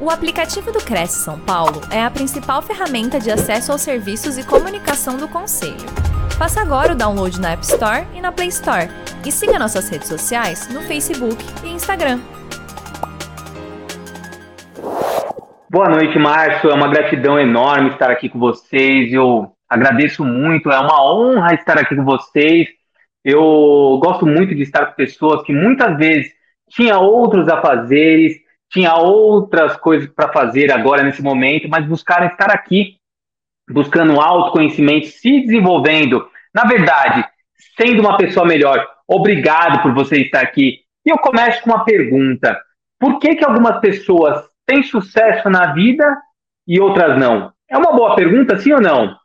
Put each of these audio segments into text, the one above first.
O aplicativo do Cresce São Paulo é a principal ferramenta de acesso aos serviços e comunicação do Conselho. Faça agora o download na App Store e na Play Store. E siga nossas redes sociais no Facebook e Instagram. Boa noite, Márcio. É uma gratidão enorme estar aqui com vocês. Eu agradeço muito, é uma honra estar aqui com vocês. Eu gosto muito de estar com pessoas que muitas vezes tinha outros afazeres, tinha outras coisas para fazer agora nesse momento, mas buscaram estar aqui, buscando autoconhecimento, se desenvolvendo. Na verdade, sendo uma pessoa melhor. Obrigado por você estar aqui. E eu começo com uma pergunta: por que, que algumas pessoas têm sucesso na vida e outras não? É uma boa pergunta, sim ou não?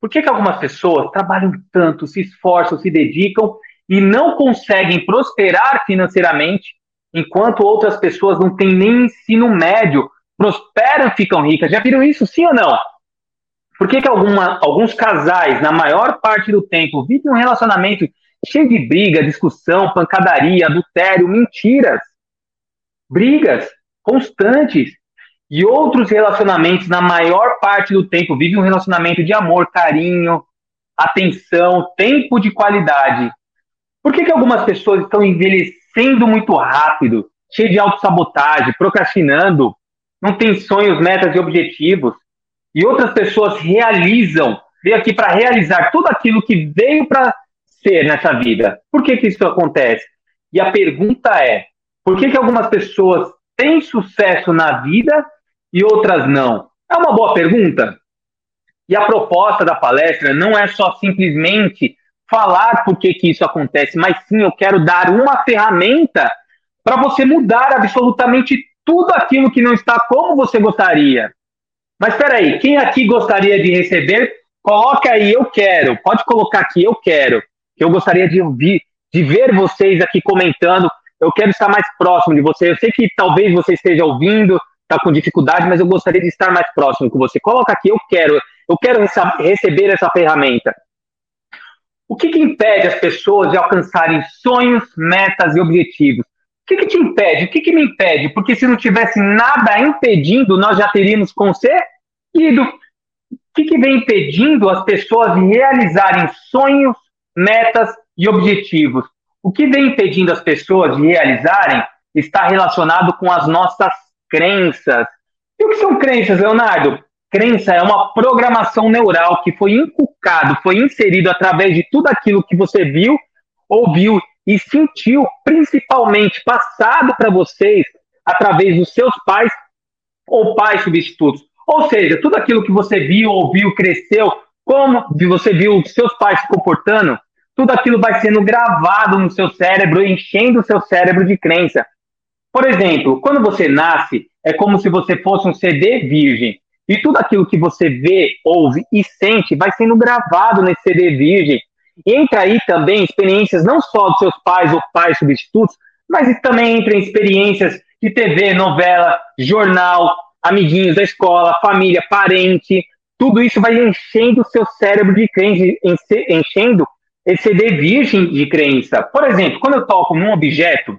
Por que, que algumas pessoas trabalham tanto, se esforçam, se dedicam e não conseguem prosperar financeiramente, enquanto outras pessoas não têm nem ensino médio, prosperam, ficam ricas. Já viram isso, sim ou não? Por que, que alguma, alguns casais, na maior parte do tempo, vivem um relacionamento cheio de briga, discussão, pancadaria, adultério, mentiras, brigas constantes, e outros relacionamentos, na maior parte do tempo, vivem um relacionamento de amor, carinho, atenção, tempo de qualidade. Por que, que algumas pessoas estão envelhecendo muito rápido, cheio de autossabotagem, procrastinando, não tem sonhos, metas e objetivos, e outras pessoas realizam, veio aqui para realizar tudo aquilo que veio para ser nessa vida. Por que, que isso acontece? E a pergunta é: por que, que algumas pessoas têm sucesso na vida e outras não? É uma boa pergunta. E a proposta da palestra não é só simplesmente falar por que, que isso acontece, mas sim eu quero dar uma ferramenta para você mudar absolutamente tudo aquilo que não está como você gostaria. Mas espera aí, quem aqui gostaria de receber, coloca aí eu quero. Pode colocar aqui eu quero. Que eu gostaria de ouvir, de ver vocês aqui comentando. Eu quero estar mais próximo de você. Eu sei que talvez você esteja ouvindo, está com dificuldade, mas eu gostaria de estar mais próximo com você. Coloca aqui eu quero. Eu quero receber essa ferramenta. O que, que impede as pessoas de alcançarem sonhos, metas e objetivos? O que, que te impede? O que, que me impede? Porque se não tivesse nada impedindo, nós já teríamos conseguido. O que, que vem impedindo as pessoas de realizarem sonhos, metas e objetivos? O que vem impedindo as pessoas de realizarem está relacionado com as nossas crenças. E o que são crenças, Leonardo? Crença é uma programação neural que foi inculcado, foi inserido através de tudo aquilo que você viu, ouviu e sentiu, principalmente passado para vocês através dos seus pais ou pais substitutos. Ou seja, tudo aquilo que você viu, ouviu, cresceu, como você viu os seus pais se comportando, tudo aquilo vai sendo gravado no seu cérebro, enchendo o seu cérebro de crença. Por exemplo, quando você nasce, é como se você fosse um CD virgem. E tudo aquilo que você vê, ouve e sente vai sendo gravado nesse CD virgem. E entra aí também experiências não só dos seus pais ou pais substitutos, mas também entra em experiências de TV, novela, jornal, amiguinhos da escola, família, parente. Tudo isso vai enchendo o seu cérebro de crença, enchendo esse CD virgem de crença. Por exemplo, quando eu toco num objeto,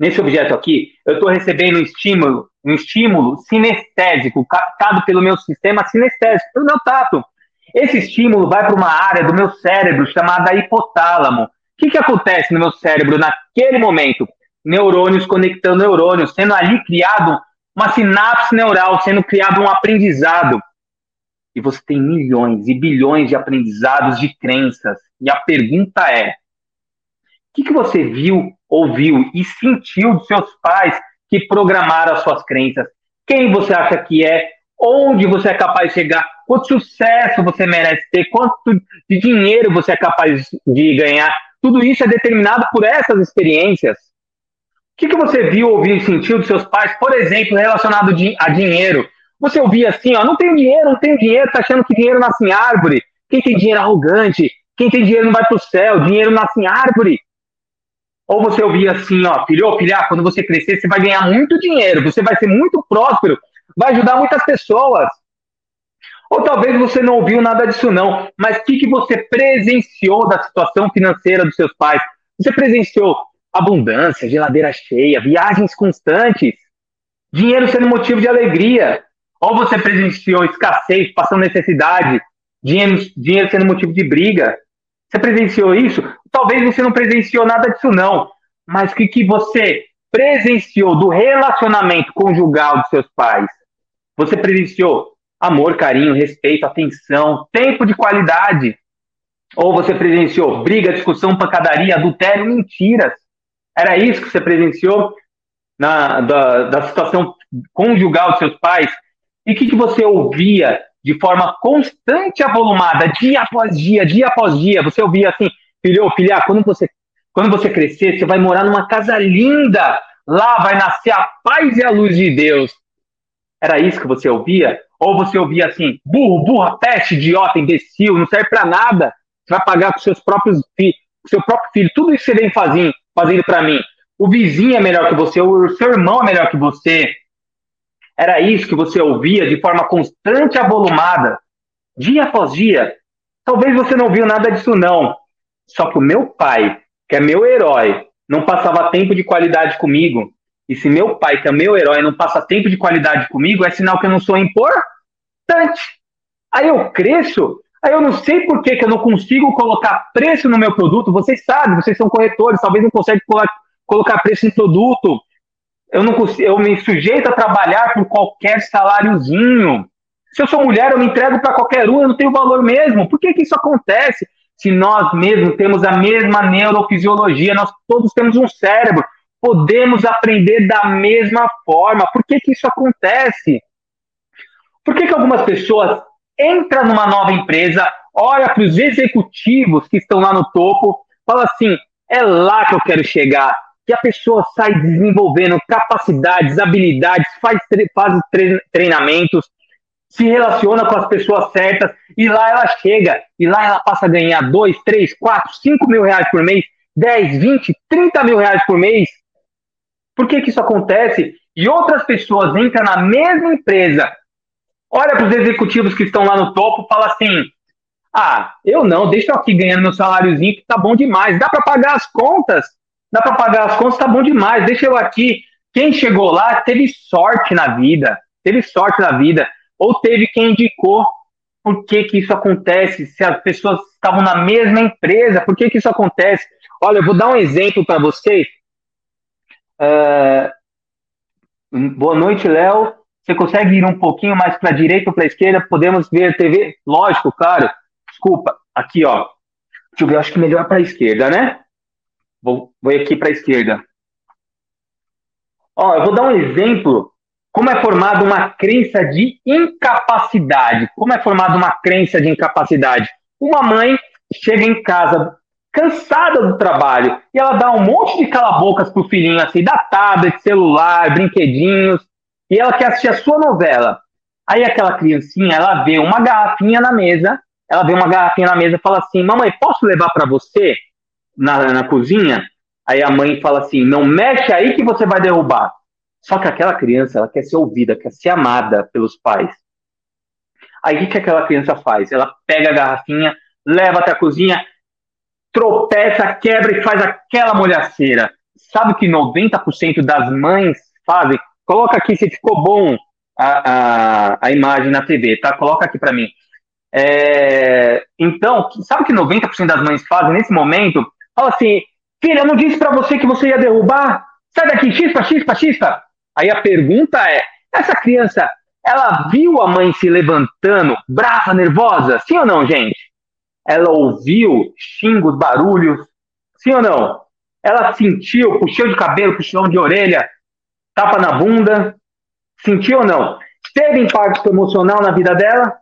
nesse objeto aqui, eu estou recebendo um estímulo, um estímulo sinestésico, captado pelo meu sistema sinestésico, pelo meu tato. Esse estímulo vai para uma área do meu cérebro chamada hipotálamo. O que, que acontece no meu cérebro naquele momento? Neurônios conectando neurônios, sendo ali criado uma sinapse neural, sendo criado um aprendizado. E você tem milhões e bilhões de aprendizados de crenças. E a pergunta é: o que, que você viu ouviu e sentiu dos seus pais que programaram as suas crenças. Quem você acha que é? Onde você é capaz de chegar? Quanto sucesso você merece ter? Quanto de dinheiro você é capaz de ganhar? Tudo isso é determinado por essas experiências. O que, que você viu, ouviu e sentiu dos seus pais, por exemplo, relacionado a dinheiro? Você ouvia assim, ó, não tenho dinheiro, não tenho dinheiro, tá achando que dinheiro nasce em árvore. Quem tem dinheiro é arrogante. Quem tem dinheiro não vai para o céu. Dinheiro nasce em árvore. Ou você ouvia assim, ó, filho, filha, quando você crescer, você vai ganhar muito dinheiro, você vai ser muito próspero, vai ajudar muitas pessoas. Ou talvez você não ouviu nada disso não, mas o que, que você presenciou da situação financeira dos seus pais? Você presenciou abundância, geladeira cheia, viagens constantes? dinheiro sendo motivo de alegria. Ou você presenciou escassez, passando necessidade, dinheiro, dinheiro sendo motivo de briga. Você presenciou isso? Talvez você não presenciou nada disso, não. Mas o que, que você presenciou do relacionamento conjugal dos seus pais? Você presenciou amor, carinho, respeito, atenção, tempo de qualidade. Ou você presenciou briga, discussão, pancadaria, adultério, mentiras. Era isso que você presenciou na, da, da situação conjugal dos seus pais? E o que, que você ouvia de forma constante avolumada, dia após dia, dia após dia? Você ouvia assim, filho, filha, quando você, quando você crescer, você vai morar numa casa linda, lá vai nascer a paz e a luz de Deus. Era isso que você ouvia? Ou você ouvia assim, burro, burra, peste, idiota, imbecil, não serve para nada. Você vai pagar com seus próprios filhos, seu próprio filho, tudo isso que você vem fazendo, fazendo para mim. O vizinho é melhor que você, o seu irmão é melhor que você. Era isso que você ouvia de forma constante e avolumada, dia após dia. Talvez você não viu nada disso, não. Só que o meu pai, que é meu herói, não passava tempo de qualidade comigo. E se meu pai, que é meu herói, não passa tempo de qualidade comigo, é sinal que eu não sou importante. Aí eu cresço, aí eu não sei por que, que eu não consigo colocar preço no meu produto. Vocês sabem, vocês são corretores, talvez não conseguem colocar preço em produto. Eu não consigo, eu me sujeito a trabalhar por qualquer saláriozinho. Se eu sou mulher, eu me entrego para qualquer um, eu não tenho valor mesmo. Por que, que isso acontece? Se nós mesmos temos a mesma neurofisiologia, nós todos temos um cérebro podemos aprender da mesma forma. Por que, que isso acontece? Por que, que algumas pessoas entram numa nova empresa, olha para os executivos que estão lá no topo, fala assim: é lá que eu quero chegar. Que a pessoa sai desenvolvendo capacidades, habilidades, faz, faz treinamentos, se relaciona com as pessoas certas e lá ela chega e lá ela passa a ganhar 2, 3, 4, 5 mil reais por mês, 10, 20, 30 mil reais por mês. Por que, que isso acontece? E outras pessoas entram na mesma empresa, olha para os executivos que estão lá no topo, fala assim: ah, eu não, deixa eu aqui ganhando meu saláriozinho que tá bom demais, dá para pagar as contas, dá para pagar as contas, tá bom demais, deixa eu aqui. Quem chegou lá teve sorte na vida, teve sorte na vida, ou teve quem indicou. Por que, que isso acontece? Se as pessoas estavam na mesma empresa, por que, que isso acontece? Olha, eu vou dar um exemplo para vocês Uh, boa noite, Léo. Você consegue ir um pouquinho mais para a direita ou para a esquerda? Podemos ver a TV? Lógico, claro. Desculpa. Aqui, ó. Deixa eu ver, acho que melhor para a esquerda, né? Vou, vou aqui para a esquerda. Ó, eu vou dar um exemplo. Como é formada uma crença de incapacidade? Como é formada uma crença de incapacidade? Uma mãe chega em casa cansada do trabalho. E ela dá um monte de cala-bocas pro filhinho, assim, da tablet, celular, brinquedinhos. E ela quer assistir a sua novela. Aí aquela criancinha, ela vê uma garrafinha na mesa, ela vê uma garrafinha na mesa e fala assim: Mamãe, posso levar para você na, na cozinha? Aí a mãe fala assim: Não mexe aí que você vai derrubar. Só que aquela criança, ela quer ser ouvida, quer ser amada pelos pais. Aí o que, que aquela criança faz? Ela pega a garrafinha, leva até a cozinha, tropeça, quebra e faz aquela molhaceira. Sabe o que 90% das mães fazem? Coloca aqui se ficou bom a, a, a imagem na TV, tá? Coloca aqui para mim. É, então, sabe o que 90% das mães fazem nesse momento? Fala assim, filha, eu não disse para você que você ia derrubar? Sai daqui, chispa, chispa, chispa. Aí a pergunta é, essa criança, ela viu a mãe se levantando, brava, nervosa? Sim ou não, gente? Ela ouviu xingos, barulhos? Sim ou não? Ela sentiu puxão de cabelo, puxão de orelha, tapa na bunda? Sentiu ou não? Teve impacto emocional na vida dela?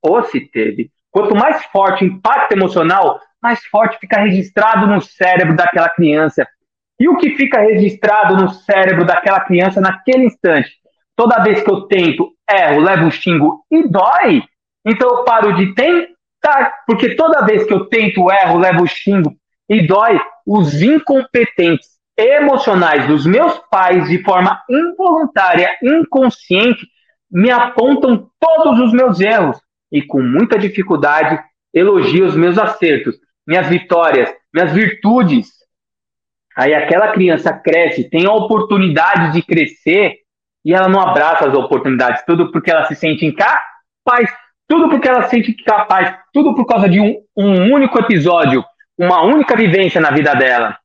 Ou se teve. Quanto mais forte o impacto emocional, mais forte fica registrado no cérebro daquela criança. E o que fica registrado no cérebro daquela criança naquele instante? Toda vez que eu tento, erro, levo um xingo e dói, então eu paro de tentar porque toda vez que eu tento, erro, levo xingo e dói, os incompetentes emocionais dos meus pais, de forma involuntária, inconsciente, me apontam todos os meus erros e com muita dificuldade elogio os meus acertos, minhas vitórias, minhas virtudes. Aí aquela criança cresce, tem a oportunidade de crescer e ela não abraça as oportunidades, tudo porque ela se sente incapaz, tudo porque ela se sente incapaz, tudo por causa de um, um único episódio, uma única vivência na vida dela.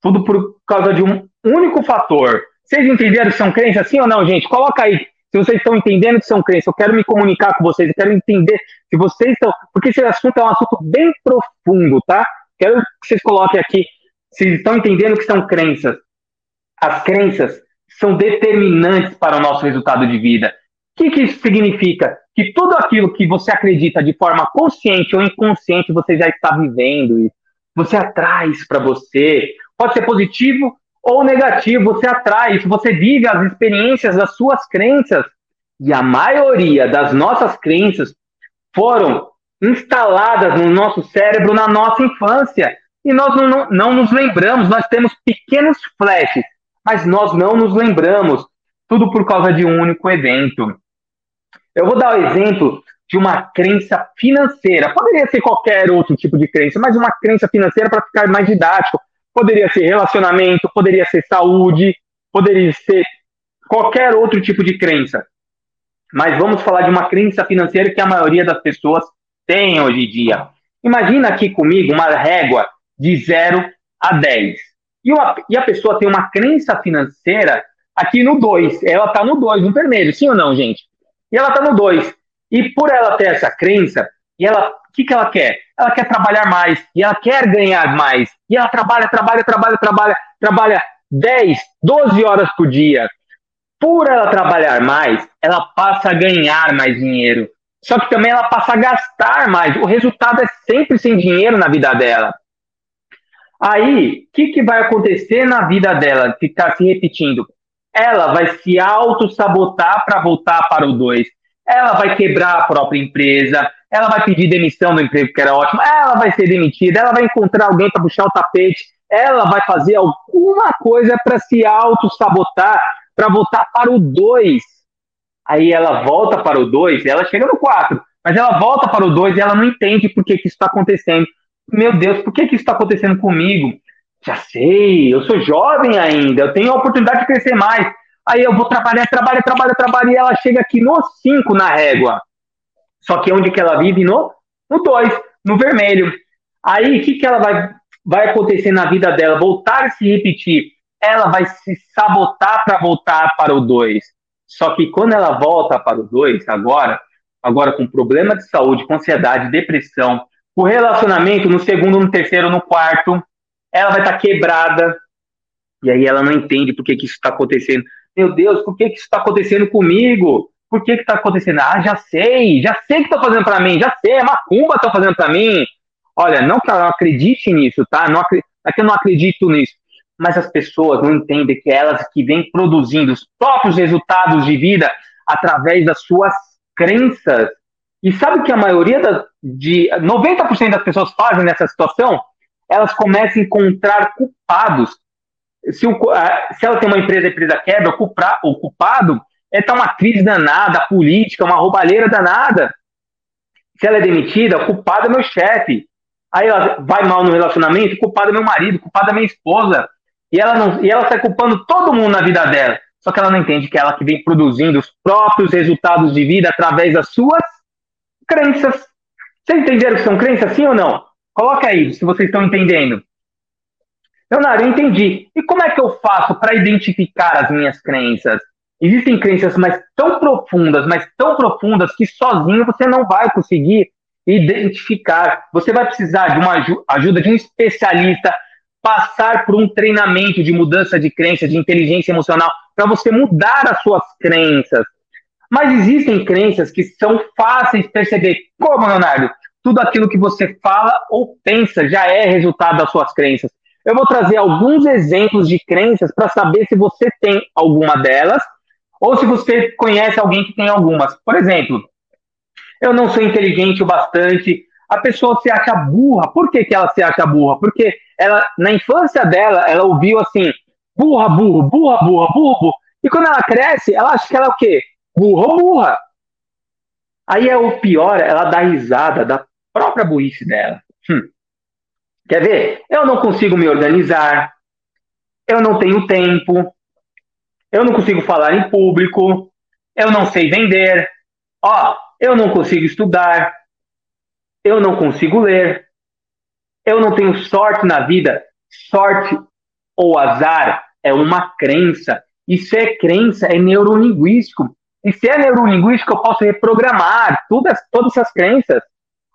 Tudo por causa de um único fator. Vocês entenderam que são crenças, sim ou não, gente? Coloca aí. Se vocês estão entendendo que são crenças, eu quero me comunicar com vocês, eu quero entender se vocês estão. Porque esse assunto é um assunto bem profundo, tá? Quero que vocês coloquem aqui se estão entendendo que são crenças. As crenças são determinantes para o nosso resultado de vida. O que, que isso significa? Que tudo aquilo que você acredita de forma consciente ou inconsciente, você já está vivendo e você atrai isso para você. Pode ser positivo ou negativo, você atrai isso, você vive as experiências das suas crenças. E a maioria das nossas crenças foram instaladas no nosso cérebro na nossa infância. E nós não, não, não nos lembramos, nós temos pequenos flashes, mas nós não nos lembramos. Tudo por causa de um único evento. Eu vou dar o exemplo de uma crença financeira. Poderia ser qualquer outro tipo de crença, mas uma crença financeira para ficar mais didático. Poderia ser relacionamento, poderia ser saúde, poderia ser qualquer outro tipo de crença. Mas vamos falar de uma crença financeira que a maioria das pessoas tem hoje em dia. Imagina aqui comigo uma régua de 0 a 10. E, uma, e a pessoa tem uma crença financeira aqui no 2. Ela está no 2, no vermelho, sim ou não, gente? E ela está no 2. E por ela ter essa crença, e ela, o que, que ela quer? Ela quer trabalhar mais, e ela quer ganhar mais. E ela trabalha, trabalha, trabalha, trabalha, trabalha 10, 12 horas por dia. Por ela trabalhar mais, ela passa a ganhar mais dinheiro. Só que também ela passa a gastar mais. O resultado é sempre sem dinheiro na vida dela. Aí, o que, que vai acontecer na vida dela, que está se repetindo? Ela vai se auto-sabotar para voltar para o 2. Ela vai quebrar a própria empresa, ela vai pedir demissão do emprego que era ótimo, ela vai ser demitida, ela vai encontrar alguém para puxar o tapete, ela vai fazer alguma coisa para se auto-sabotar, para voltar para o 2. Aí ela volta para o 2, ela chega no 4, mas ela volta para o 2 e ela não entende por que, que isso está acontecendo meu Deus, por que, que isso está acontecendo comigo? Já sei, eu sou jovem ainda, eu tenho a oportunidade de crescer mais. Aí eu vou trabalhar, trabalhar, trabalhar, trabalhar, e ela chega aqui no 5 na régua. Só que onde que ela vive? No 2, no, no vermelho. Aí o que, que ela vai, vai acontecer na vida dela? Voltar a se repetir. Ela vai se sabotar para voltar para o 2. Só que quando ela volta para o 2, agora, agora com problema de saúde, com ansiedade, depressão, o relacionamento no segundo, no terceiro, no quarto, ela vai estar tá quebrada. E aí ela não entende por que, que isso está acontecendo. Meu Deus, por que, que isso está acontecendo comigo? Por que está acontecendo? Ah, já sei, já sei que estão fazendo para mim, já sei, a macumba está fazendo para mim. Olha, não que ela acredite nisso, tá? Não, é que eu não acredito nisso. Mas as pessoas não entendem que elas que vêm produzindo os próprios resultados de vida através das suas crenças. E sabe que a maioria das, de 90% das pessoas fazem nessa situação? Elas começam a encontrar culpados. Se, o, se ela tem uma empresa, a empresa quebra, o, culpa, o culpado é tá uma crise danada, política, uma roubalheira danada. Se ela é demitida, o culpado é meu chefe. Aí ela vai mal no relacionamento, o culpado é meu marido, o culpado é minha esposa. E ela, não, e ela está culpando todo mundo na vida dela. Só que ela não entende que é ela que vem produzindo os próprios resultados de vida através das suas crenças. Vocês entenderam que são crenças, sim ou não? Coloca aí, se vocês estão entendendo. Leonardo, eu entendi. E como é que eu faço para identificar as minhas crenças? Existem crenças mas tão profundas, mas tão profundas que sozinho você não vai conseguir identificar. Você vai precisar de uma ajuda de um especialista, passar por um treinamento de mudança de crença, de inteligência emocional, para você mudar as suas crenças. Mas existem crenças que são fáceis de perceber. Como, Leonardo? Tudo aquilo que você fala ou pensa já é resultado das suas crenças. Eu vou trazer alguns exemplos de crenças para saber se você tem alguma delas ou se você conhece alguém que tem algumas. Por exemplo, eu não sou inteligente o bastante. A pessoa se acha burra. Por que, que ela se acha burra? Porque ela, na infância dela, ela ouviu assim: burra, burro, burra, burra, burro. E quando ela cresce, ela acha que ela é o quê? Burra burra. Aí é o pior, ela dá risada da própria burrice dela. Hum. Quer ver? Eu não consigo me organizar, eu não tenho tempo, eu não consigo falar em público, eu não sei vender, ó, eu não consigo estudar, eu não consigo ler, eu não tenho sorte na vida. Sorte ou azar é uma crença. Isso é crença, é neurolinguístico. E se é neurolinguístico, eu posso reprogramar todas, todas essas crenças.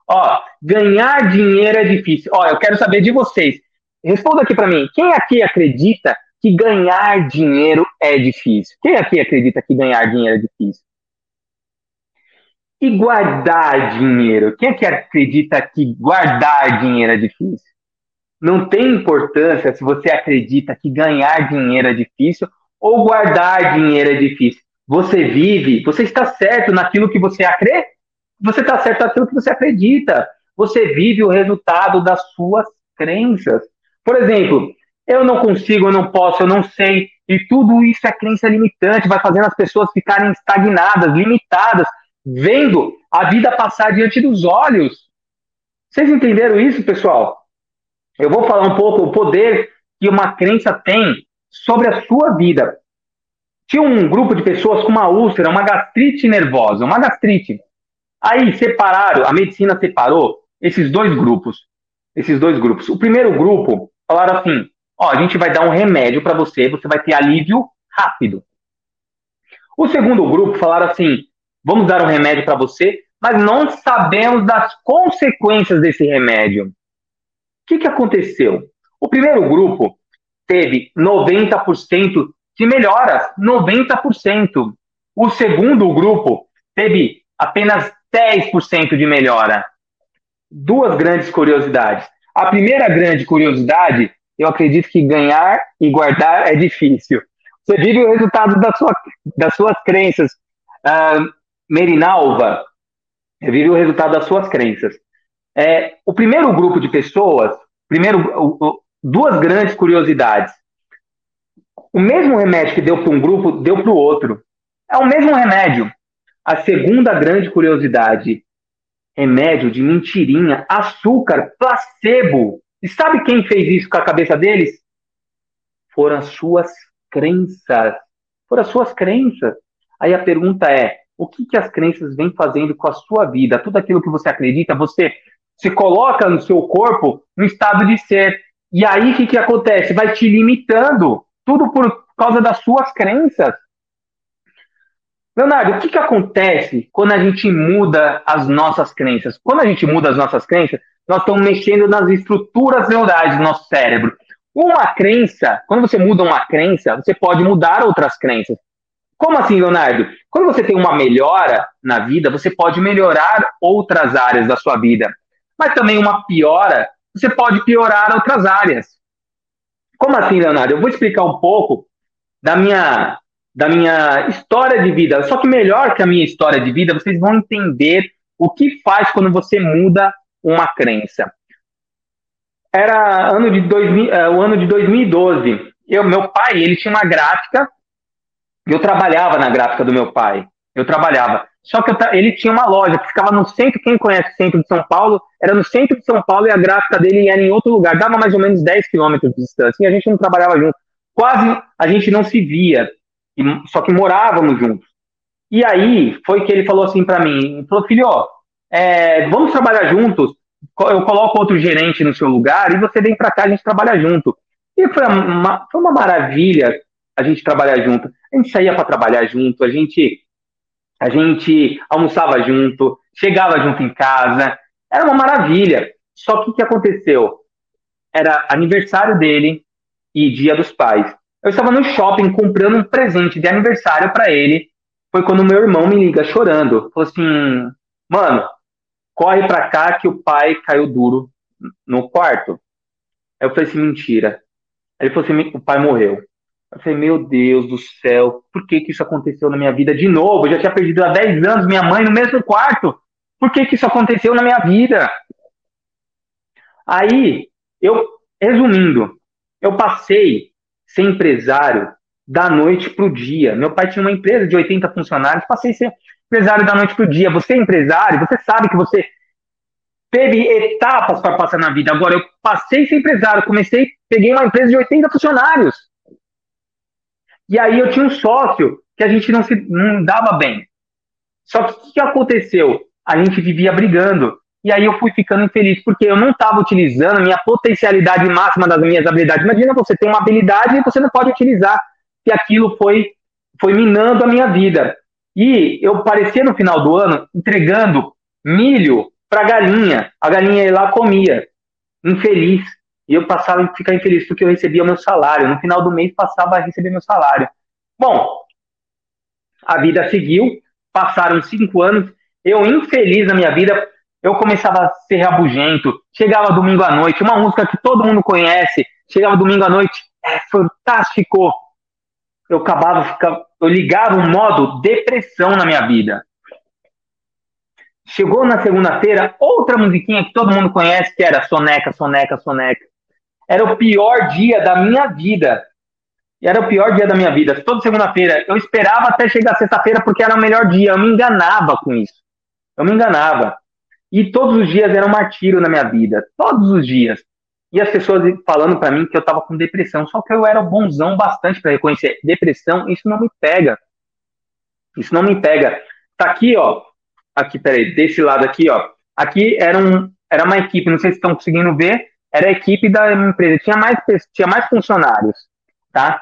Ó, ganhar dinheiro é difícil. Ó, eu quero saber de vocês. Responda aqui para mim. Quem aqui acredita que ganhar dinheiro é difícil? Quem aqui acredita que ganhar dinheiro é difícil? E guardar dinheiro? Quem aqui acredita que guardar dinheiro é difícil? Não tem importância se você acredita que ganhar dinheiro é difícil ou guardar dinheiro é difícil. Você vive, você está certo naquilo que você acredita. Você está certo naquilo que você acredita. Você vive o resultado das suas crenças. Por exemplo, eu não consigo, eu não posso, eu não sei. E tudo isso é crença limitante, vai fazendo as pessoas ficarem estagnadas, limitadas, vendo a vida passar diante dos olhos. Vocês entenderam isso, pessoal? Eu vou falar um pouco o poder que uma crença tem sobre a sua vida. Tinha um grupo de pessoas com uma úlcera, uma gastrite nervosa, uma gastrite. Aí separaram, a medicina separou esses dois grupos. Esses dois grupos. O primeiro grupo falaram assim: ó, a gente vai dar um remédio para você, você vai ter alívio rápido. O segundo grupo falaram assim: vamos dar um remédio para você, mas não sabemos das consequências desse remédio. O que, que aconteceu? O primeiro grupo teve 90% de melhoras, 90%. O segundo grupo teve apenas 10% de melhora. Duas grandes curiosidades. A primeira grande curiosidade, eu acredito que ganhar e guardar é difícil. Você vive o resultado da sua, das suas crenças. Uh, Merinalva vive o resultado das suas crenças. É, o primeiro grupo de pessoas, primeiro, duas grandes curiosidades. O mesmo remédio que deu para um grupo, deu para o outro. É o mesmo remédio. A segunda grande curiosidade: remédio de mentirinha, açúcar, placebo. E sabe quem fez isso com a cabeça deles? Foram as suas crenças. Foram as suas crenças. Aí a pergunta é: o que, que as crenças vêm fazendo com a sua vida? Tudo aquilo que você acredita, você se coloca no seu corpo no estado de ser. E aí o que, que acontece? Vai te limitando. Tudo por causa das suas crenças. Leonardo, o que, que acontece quando a gente muda as nossas crenças? Quando a gente muda as nossas crenças, nós estamos mexendo nas estruturas neurais do nosso cérebro. Uma crença, quando você muda uma crença, você pode mudar outras crenças. Como assim, Leonardo? Quando você tem uma melhora na vida, você pode melhorar outras áreas da sua vida. Mas também uma piora, você pode piorar outras áreas. Como assim, Leonardo? Eu vou explicar um pouco da minha da minha história de vida. Só que melhor que a minha história de vida, vocês vão entender o que faz quando você muda uma crença. Era ano de 2000, uh, o ano de 2012. Eu, meu pai, ele tinha uma gráfica. Eu trabalhava na gráfica do meu pai. Eu trabalhava. Só que ele tinha uma loja que ficava no centro. Quem conhece o centro de São Paulo? Era no centro de São Paulo e a gráfica dele era em outro lugar. Dava mais ou menos 10 quilômetros de distância. E a gente não trabalhava junto. Quase a gente não se via só que morávamos juntos. E aí foi que ele falou assim para mim, falou, filho, ó, é, vamos trabalhar juntos, eu coloco outro gerente no seu lugar e você vem para cá, a gente trabalha junto. E foi uma, foi uma maravilha a gente trabalhar junto. A gente saía para trabalhar junto, a gente, a gente almoçava junto, chegava junto em casa, era uma maravilha. Só que o que aconteceu? Era aniversário dele e dia dos pais. Eu estava no shopping comprando um presente de aniversário para ele. Foi quando meu irmão me liga chorando. Falou assim: Mano, corre pra cá que o pai caiu duro no quarto. Aí eu falei assim: Mentira. Aí ele falou assim: O pai morreu. Eu falei: Meu Deus do céu, por que, que isso aconteceu na minha vida de novo? Eu já tinha perdido há 10 anos minha mãe no mesmo quarto. Por que, que isso aconteceu na minha vida? Aí, eu, resumindo, eu passei ser empresário da noite para o dia. Meu pai tinha uma empresa de 80 funcionários, passei ser empresário da noite para o dia. Você é empresário, você sabe que você teve etapas para passar na vida. Agora, eu passei ser empresário, comecei, peguei uma empresa de 80 funcionários. E aí eu tinha um sócio que a gente não se não dava bem. Só que o que aconteceu? A gente vivia brigando. E aí eu fui ficando infeliz, porque eu não estava utilizando a minha potencialidade máxima das minhas habilidades. Imagina você tem uma habilidade e você não pode utilizar. E aquilo foi, foi minando a minha vida. E eu parecia no final do ano entregando milho para galinha. A galinha ia lá comia. Infeliz. E eu passava a ficar infeliz porque eu recebia meu salário. No final do mês passava a receber meu salário. Bom, a vida seguiu. Passaram cinco anos. Eu, infeliz na minha vida, eu começava a ser rabugento. Chegava domingo à noite, uma música que todo mundo conhece. Chegava domingo à noite, é fantástico. Eu acabava, eu ligava um modo depressão na minha vida. Chegou na segunda-feira, outra musiquinha que todo mundo conhece, que era Soneca, Soneca, Soneca. Era o pior dia da minha vida. Era o pior dia da minha vida. Toda segunda-feira. Eu esperava até chegar sexta-feira porque era o melhor dia. Eu me enganava com isso. Eu me enganava. E todos os dias era um martírio na minha vida, todos os dias. E as pessoas falando para mim que eu estava com depressão, só que eu era bonzão bastante para reconhecer depressão, isso não me pega. Isso não me pega. Tá aqui, ó. Aqui, peraí, desse lado aqui, ó. Aqui era, um, era uma equipe, não sei se estão conseguindo ver, era a equipe da empresa, tinha mais, tinha mais funcionários, tá?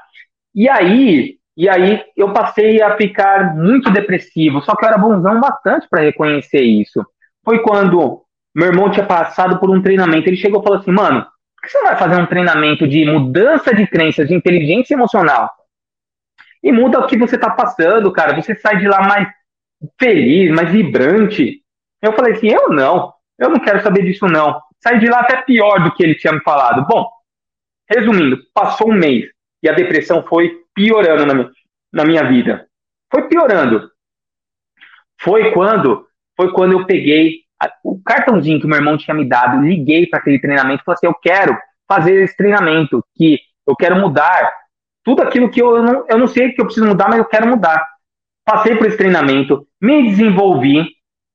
E aí, e aí eu passei a ficar muito depressivo, só que eu era bonzão bastante para reconhecer isso foi quando meu irmão tinha passado por um treinamento. Ele chegou e falou assim: mano, por que você não vai fazer um treinamento de mudança de crenças, de inteligência emocional? E muda o que você tá passando, cara. Você sai de lá mais feliz, mais vibrante. Eu falei assim: eu não, eu não quero saber disso, não. Saí de lá até pior do que ele tinha me falado. Bom, resumindo, passou um mês e a depressão foi piorando na minha, na minha vida. Foi piorando. Foi quando foi quando eu peguei o cartãozinho que meu irmão tinha me dado, liguei para aquele treinamento e falei assim: eu quero fazer esse treinamento, que eu quero mudar tudo aquilo que eu, eu não, eu não sei que eu preciso mudar, mas eu quero mudar. Passei por esse treinamento, me desenvolvi,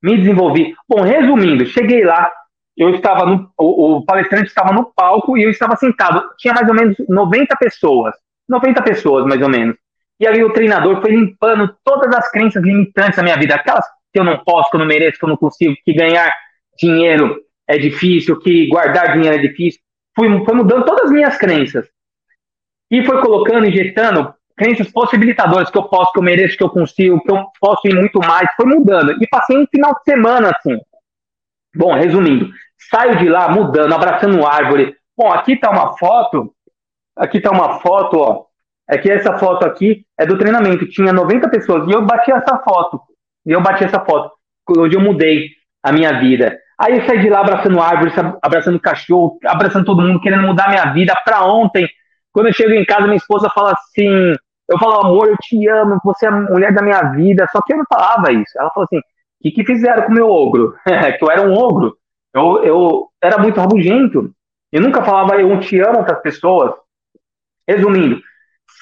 me desenvolvi. Bom, resumindo, cheguei lá, eu estava no, o, o, palestrante estava no palco e eu estava sentado. Tinha mais ou menos 90 pessoas, 90 pessoas mais ou menos. E aí o treinador foi limpando todas as crenças limitantes da minha vida, aquelas que eu não posso, que eu não mereço, que eu não consigo, que ganhar dinheiro é difícil, que guardar dinheiro é difícil. Fui, foi mudando todas as minhas crenças. E foi colocando, injetando crenças possibilitadoras, que eu posso, que eu mereço, que eu consigo, que eu posso ir muito mais. Foi mudando. E passei um final de semana assim. Bom, resumindo, saio de lá mudando, abraçando árvore. Bom, aqui tá uma foto, aqui tá uma foto, ó. É que essa foto aqui é do treinamento, tinha 90 pessoas e eu bati essa foto. E eu bati essa foto, onde eu mudei a minha vida. Aí eu saí de lá abraçando árvores, abraçando cachorro, abraçando todo mundo, querendo mudar minha vida para ontem. Quando eu chego em casa, minha esposa fala assim: eu falo, amor, eu te amo, você é a mulher da minha vida. Só que eu não falava isso. Ela falou assim: o que, que fizeram com o meu ogro? que eu era um ogro. Eu, eu era muito rabugento. Eu nunca falava eu te amo para as pessoas. Resumindo,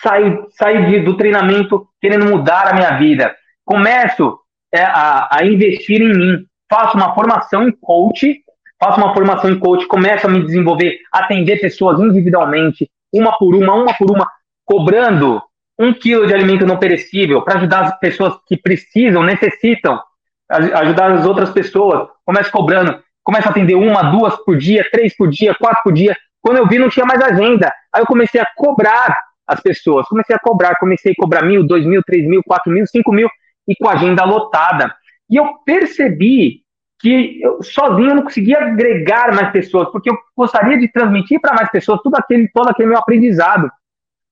saí, saí do treinamento querendo mudar a minha vida. Começo é a, a investir em mim. Faço uma formação em coach, faço uma formação em coach, começo a me desenvolver, atender pessoas individualmente, uma por uma, uma por uma, cobrando um quilo de alimento não perecível para ajudar as pessoas que precisam, necessitam, ajudar as outras pessoas. Começo cobrando, começo a atender uma, duas por dia, três por dia, quatro por dia. Quando eu vi, não tinha mais agenda. Aí eu comecei a cobrar as pessoas, comecei a cobrar, comecei a cobrar mil, dois mil, três mil, quatro mil, cinco mil, e com a agenda lotada. E eu percebi que eu, sozinho eu não conseguia agregar mais pessoas, porque eu gostaria de transmitir para mais pessoas tudo aquele, todo aquele meu aprendizado.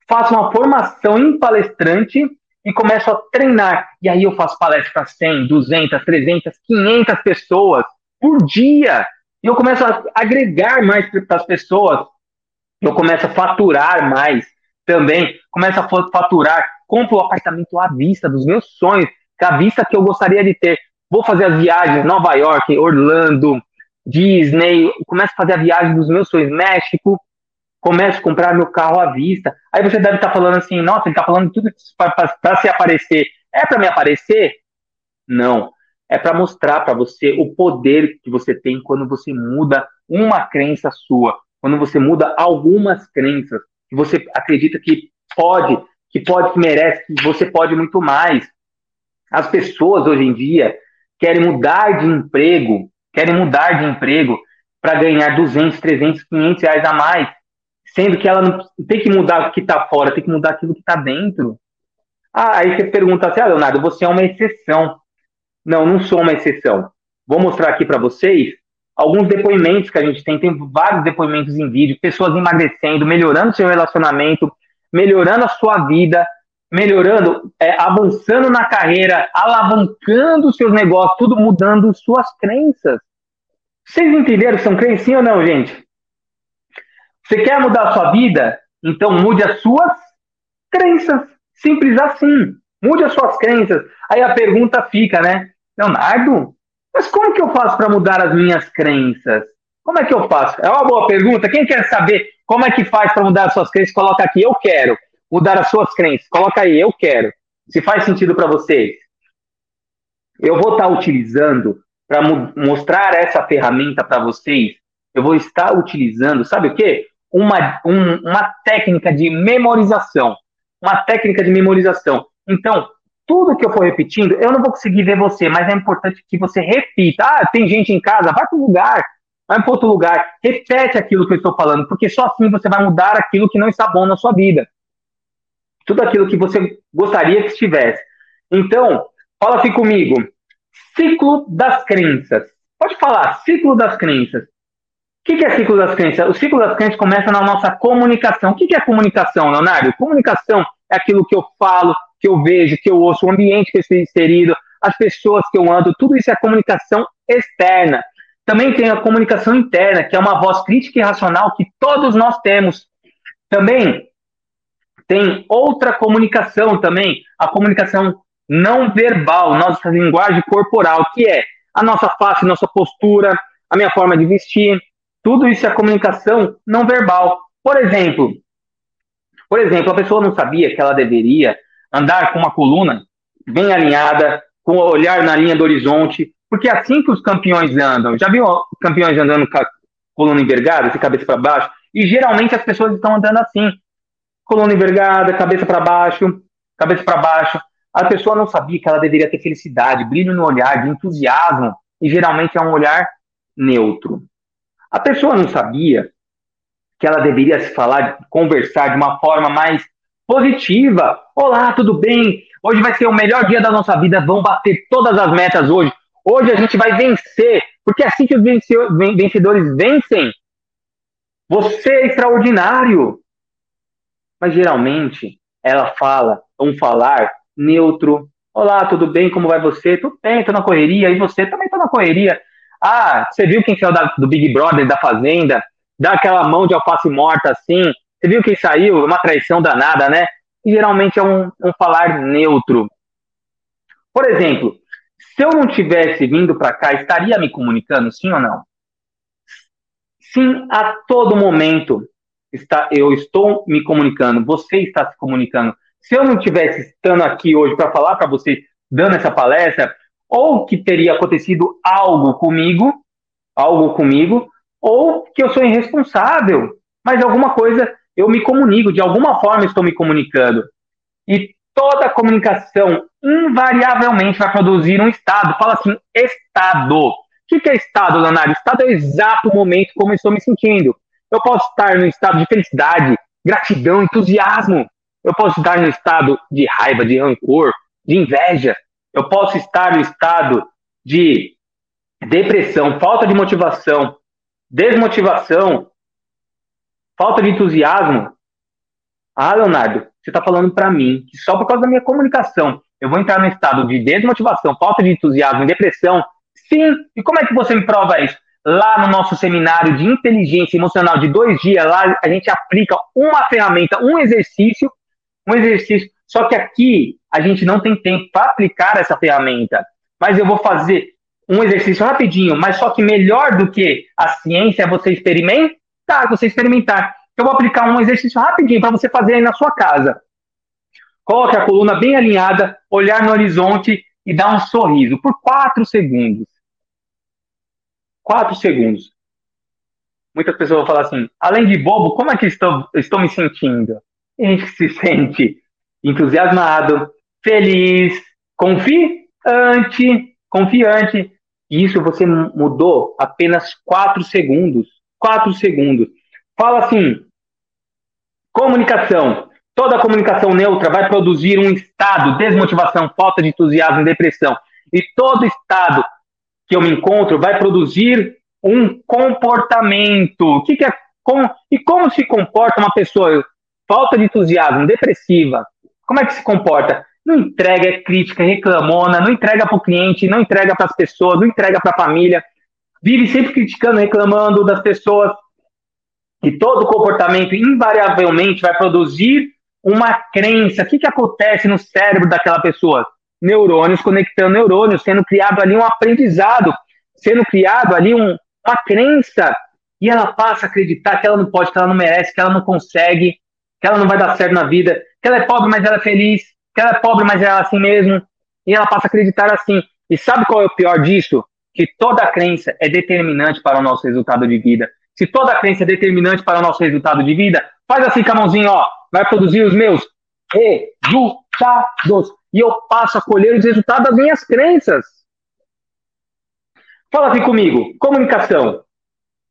Faço uma formação em palestrante e começo a treinar. E aí eu faço palestra para 100, 200, 300, 500 pessoas por dia. E eu começo a agregar mais para as pessoas. Eu começo a faturar mais também. Começo a faturar. Compro o apartamento à vista dos meus sonhos a vista que eu gostaria de ter. Vou fazer as viagens Nova York, Orlando, Disney, começo a fazer a viagem dos meus sonhos, México, começo a comprar meu carro à vista. Aí você deve estar falando assim, nossa, ele está falando tudo para se aparecer. É para me aparecer? Não. É para mostrar para você o poder que você tem quando você muda uma crença sua, quando você muda algumas crenças que você acredita que pode, que pode, que merece, que você pode muito mais. As pessoas hoje em dia querem mudar de emprego, querem mudar de emprego para ganhar 200, 300, 500 reais a mais, sendo que ela não tem que mudar o que está fora, tem que mudar aquilo que está dentro. Ah, aí você pergunta assim, ah, Leonardo, você é uma exceção. Não, não sou uma exceção. Vou mostrar aqui para vocês alguns depoimentos que a gente tem. Tem vários depoimentos em vídeo, pessoas emagrecendo, melhorando seu relacionamento, melhorando a sua vida, melhorando, é, avançando na carreira, alavancando seus negócios, tudo mudando suas crenças. Vocês entenderam que são crenças sim ou não, gente? Você quer mudar a sua vida? Então mude as suas crenças. Simples assim. Mude as suas crenças. Aí a pergunta fica, né? Leonardo, mas como que eu faço para mudar as minhas crenças? Como é que eu faço? É uma boa pergunta. Quem quer saber como é que faz para mudar as suas crenças? Coloca aqui, eu quero. Mudar as suas crenças. Coloca aí, eu quero. Se faz sentido para vocês. Eu vou estar tá utilizando para mostrar essa ferramenta para vocês. Eu vou estar utilizando, sabe o quê? Uma, um, uma técnica de memorização uma técnica de memorização. Então, tudo que eu for repetindo, eu não vou conseguir ver você, mas é importante que você repita. Ah, tem gente em casa, vai para um lugar, vai para outro lugar, repete aquilo que eu estou falando, porque só assim você vai mudar aquilo que não está bom na sua vida. Tudo aquilo que você gostaria que estivesse. Então, fala aqui comigo. Ciclo das crenças. Pode falar, ciclo das crenças. O que, é ciclo das crenças? O ciclo das crenças começa na nossa comunicação. O que, que é comunicação, Leonardo? Comunicação é aquilo que eu falo, que eu vejo, que eu ouço, o ambiente que eu estou inserido, as pessoas que eu ando, tudo isso é comunicação externa. Também tem a comunicação interna, que é uma voz crítica e racional que todos nós temos. Também tem outra comunicação também, a comunicação não verbal, nossa linguagem corporal, que é a nossa face, nossa postura, a minha forma de vestir, tudo isso é comunicação não verbal. Por exemplo, por exemplo, a pessoa não sabia que ela deveria andar com uma coluna bem alinhada, com o olhar na linha do horizonte, porque é assim que os campeões andam. Já viu campeões andando com a coluna envergada, de cabeça para baixo? E geralmente as pessoas estão andando assim, coluna envergada, cabeça para baixo, cabeça para baixo. A pessoa não sabia que ela deveria ter felicidade, brilho no olhar, de entusiasmo, e geralmente é um olhar neutro. A pessoa não sabia que ela deveria se falar, conversar de uma forma mais positiva. Olá, tudo bem? Hoje vai ser o melhor dia da nossa vida, vamos bater todas as metas hoje. Hoje a gente vai vencer, porque assim que os vencedores vencem. Você é extraordinário. Mas geralmente ela fala, um falar neutro. Olá, tudo bem? Como vai você? Tudo bem, tô na correria. E você também tô na correria. Ah, você viu quem saiu da, do Big Brother, da Fazenda? Dá aquela mão de alface morta assim. Você viu quem saiu? Uma traição danada, né? E geralmente é um, um falar neutro. Por exemplo, se eu não tivesse vindo para cá, estaria me comunicando, sim ou não? Sim, a todo momento está, eu estou me comunicando, você está se comunicando. Se eu não tivesse estando aqui hoje para falar para você, dando essa palestra, ou que teria acontecido algo comigo, algo comigo, ou que eu sou irresponsável, mas alguma coisa eu me comunico, de alguma forma estou me comunicando. E toda comunicação invariavelmente vai produzir um estado. Fala assim, estado. O que é estado, Leonardo? Estado é o exato momento como estou me sentindo. Eu posso estar no estado de felicidade, gratidão, entusiasmo. Eu posso estar no estado de raiva, de rancor, de inveja. Eu posso estar no estado de depressão, falta de motivação, desmotivação, falta de entusiasmo. Ah, Leonardo, você está falando para mim que só por causa da minha comunicação eu vou entrar no estado de desmotivação, falta de entusiasmo, depressão? Sim. E como é que você me prova isso? Lá no nosso seminário de inteligência emocional de dois dias, lá a gente aplica uma ferramenta, um exercício, um exercício. Só que aqui a gente não tem tempo para aplicar essa ferramenta. Mas eu vou fazer um exercício rapidinho, mas só que melhor do que a ciência é você experimentar, você experimentar. Eu vou aplicar um exercício rapidinho para você fazer aí na sua casa. Coloque a coluna bem alinhada, olhar no horizonte e dar um sorriso por quatro segundos. Quatro segundos. Muitas pessoas vão falar assim: além de bobo, como é que estou, estou me sentindo? A gente se sente entusiasmado, feliz, confiante, confiante. E isso você mudou apenas 4 segundos. 4 segundos. Fala assim: comunicação. Toda comunicação neutra vai produzir um estado, desmotivação, falta de entusiasmo, depressão. E todo estado que eu me encontro vai produzir um comportamento. O que, que é como, e como se comporta uma pessoa falta de entusiasmo, depressiva? Como é que se comporta? Não entrega, é crítica, reclamona, não entrega para o cliente, não entrega para as pessoas, não entrega para a família. Vive sempre criticando, reclamando das pessoas. E todo comportamento invariavelmente vai produzir uma crença. O que, que acontece no cérebro daquela pessoa? Neurônios conectando neurônios, sendo criado ali um aprendizado, sendo criado ali um, uma crença. E ela passa a acreditar que ela não pode, que ela não merece, que ela não consegue, que ela não vai dar certo na vida, que ela é pobre, mas ela é feliz, que ela é pobre, mas ela é assim mesmo. E ela passa a acreditar assim. E sabe qual é o pior disso? Que toda crença é determinante para o nosso resultado de vida. Se toda crença é determinante para o nosso resultado de vida, faz assim com a mãozinha, ó, vai produzir os meus resultados. E eu passo a colher os resultados das minhas crenças. Fala aqui comigo. Comunicação.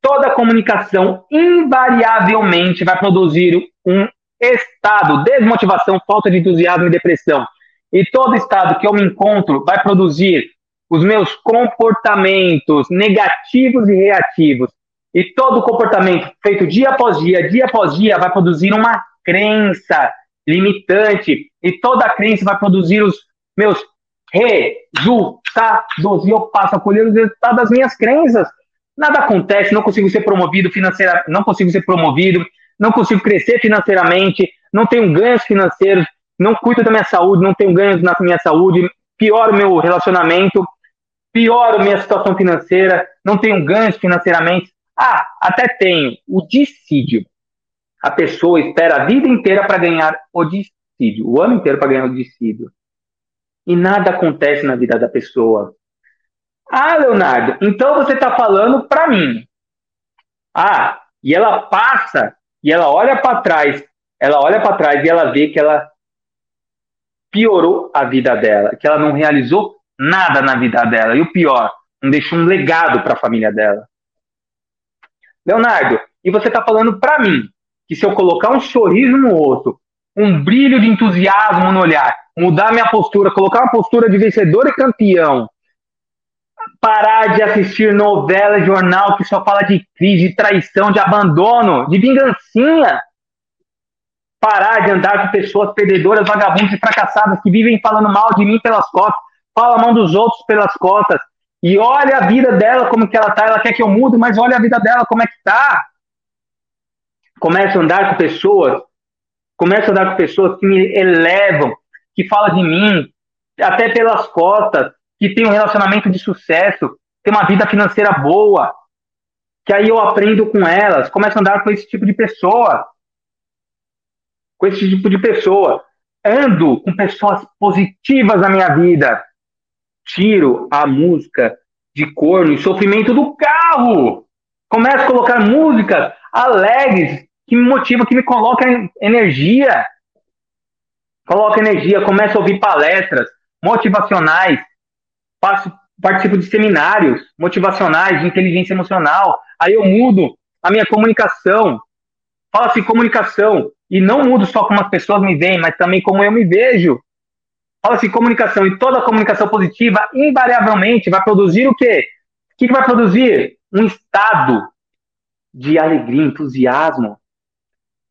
Toda comunicação invariavelmente vai produzir um estado, desmotivação, falta de entusiasmo e depressão. E todo estado que eu me encontro vai produzir os meus comportamentos negativos e reativos. E todo comportamento feito dia após dia, dia após dia, vai produzir uma crença limitante. E toda crença vai produzir os meus resultados. E eu passo a colher os resultados das minhas crenças. Nada acontece, não consigo ser promovido financeiramente, não consigo ser promovido, não consigo crescer financeiramente, não tenho ganhos financeiros, não cuido da minha saúde, não tenho ganhos na minha saúde, pioro o meu relacionamento, pioro minha situação financeira, não tenho ganhos financeiramente. Ah, até tenho o dissídio. A pessoa espera a vida inteira para ganhar o dissídio, o ano inteiro para ganhar o dissídio. E nada acontece na vida da pessoa. Ah, Leonardo, então você está falando para mim. Ah, e ela passa e ela olha para trás, ela olha para trás e ela vê que ela piorou a vida dela, que ela não realizou nada na vida dela. E o pior, não deixou um legado para a família dela. Leonardo, e você está falando para mim que se eu colocar um sorriso no rosto, um brilho de entusiasmo no olhar, mudar minha postura, colocar uma postura de vencedor e campeão, parar de assistir novela, jornal que só fala de crise, de traição, de abandono, de vingancinha. Parar de andar com pessoas perdedoras, vagabundas e fracassadas que vivem falando mal de mim pelas costas, falam mal dos outros pelas costas. E olha a vida dela como que ela tá, ela quer que eu mude, mas olha a vida dela como é que tá. Começa a andar com pessoas, começa a andar com pessoas que me elevam, que falam de mim, até pelas costas, que tem um relacionamento de sucesso, tem uma vida financeira boa, que aí eu aprendo com elas, começo a andar com esse tipo de pessoa. Com esse tipo de pessoa. Ando com pessoas positivas na minha vida. Tiro a música de corno e sofrimento do carro. Começo a colocar músicas alegres que me motivam, que me colocam energia. Coloca energia, começo a ouvir palestras motivacionais, passo, participo de seminários motivacionais de inteligência emocional, aí eu mudo a minha comunicação, falo assim, comunicação, e não mudo só como as pessoas me veem, mas também como eu me vejo. Fala assim, comunicação, e toda comunicação positiva, invariavelmente, vai produzir o quê? O que, que vai produzir? Um estado de alegria, entusiasmo.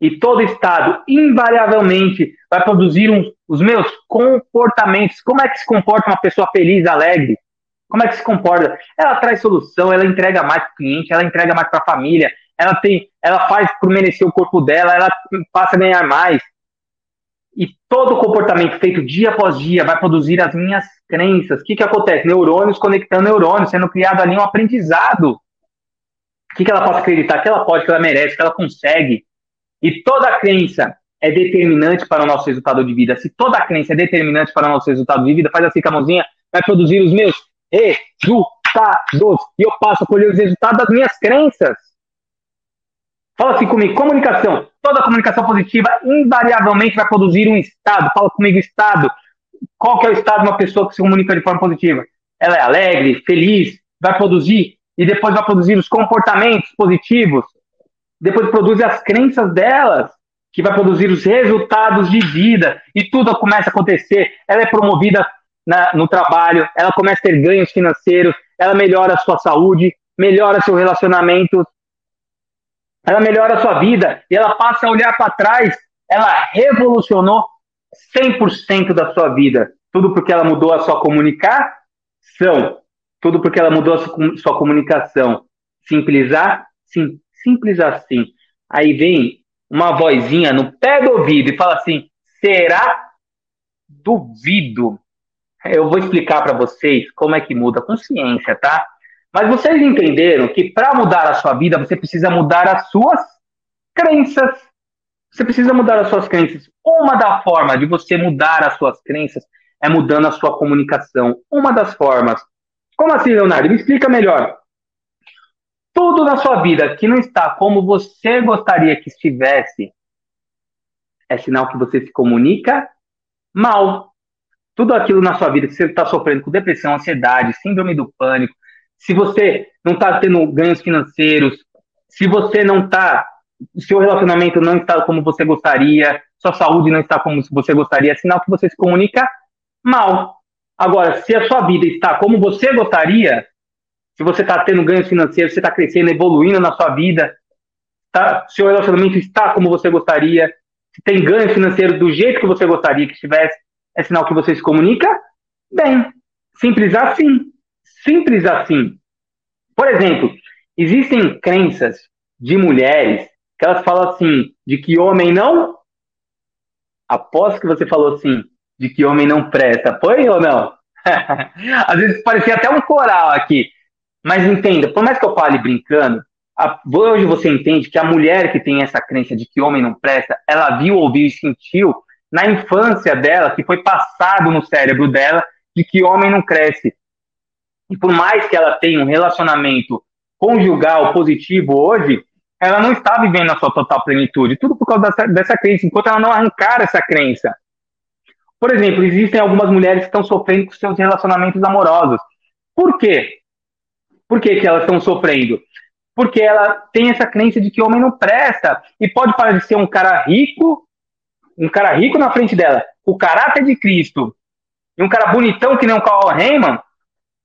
E todo estado, invariavelmente, vai produzir um, os meus comportamentos. Como é que se comporta uma pessoa feliz, alegre? Como é que se comporta? Ela traz solução, ela entrega mais para o cliente, ela entrega mais para a família, ela tem, ela faz por merecer o corpo dela, ela passa a ganhar mais. E todo comportamento feito dia após dia vai produzir as minhas crenças. O que, que acontece? Neurônios conectando neurônios, sendo criado ali um aprendizado. O que, que ela pode acreditar? Que ela pode, que ela merece, que ela consegue. E toda crença é determinante para o nosso resultado de vida. Se toda crença é determinante para o nosso resultado de vida, faz assim com a mãozinha, vai produzir os meus resultados. E eu passo a colher os resultados das minhas crenças. Fala assim comigo, comunicação. Toda comunicação positiva invariavelmente vai produzir um estado. Fala comigo, estado. Qual que é o estado de uma pessoa que se comunica de forma positiva? Ela é alegre, feliz, vai produzir e depois vai produzir os comportamentos positivos. Depois produz as crenças delas, que vai produzir os resultados de vida. E tudo começa a acontecer. Ela é promovida na, no trabalho, ela começa a ter ganhos financeiros, ela melhora a sua saúde, melhora seu relacionamento, ela melhora a sua vida e ela passa a olhar para trás. Ela revolucionou 100% da sua vida. Tudo porque ela mudou a sua comunicação. Tudo porque ela mudou a sua, comunicação. Simplesar? Sim, simples assim. Aí vem uma vozinha no pé do ouvido e fala assim: será? Duvido. Eu vou explicar para vocês como é que muda a consciência, tá? Mas vocês entenderam que para mudar a sua vida, você precisa mudar as suas crenças. Você precisa mudar as suas crenças. Uma da forma de você mudar as suas crenças é mudando a sua comunicação. Uma das formas. Como assim, Leonardo? Me explica melhor. Tudo na sua vida que não está como você gostaria que estivesse é sinal que você se comunica mal. Tudo aquilo na sua vida que você está sofrendo com depressão, ansiedade, síndrome do pânico, se você não está tendo ganhos financeiros, se você não está, seu relacionamento não está como você gostaria, sua saúde não está como você gostaria, é sinal que você se comunica mal. Agora, se a sua vida está como você gostaria, se você está tendo ganhos financeiros, você está crescendo, evoluindo na sua vida, tá, seu relacionamento está como você gostaria, se tem ganho financeiro do jeito que você gostaria que estivesse, é sinal que você se comunica bem. Simples assim. Simples assim. Por exemplo, existem crenças de mulheres que elas falam assim, de que homem não. Após que você falou assim, de que homem não presta, foi ou não? Às vezes parecia até um coral aqui. Mas entenda, por mais que eu fale brincando, a, hoje você entende que a mulher que tem essa crença de que homem não presta, ela viu, ouviu e sentiu na infância dela, que foi passado no cérebro dela, de que homem não cresce. E por mais que ela tenha um relacionamento conjugal positivo hoje, ela não está vivendo a sua total plenitude. Tudo por causa dessa, dessa crença, enquanto ela não arrancar essa crença. Por exemplo, existem algumas mulheres que estão sofrendo com seus relacionamentos amorosos. Por quê? Por que, que elas estão sofrendo? Porque ela tem essa crença de que homem não presta. E pode parecer um cara rico, um cara rico na frente dela, o caráter de Cristo, e um cara bonitão que nem o Carl Heyman,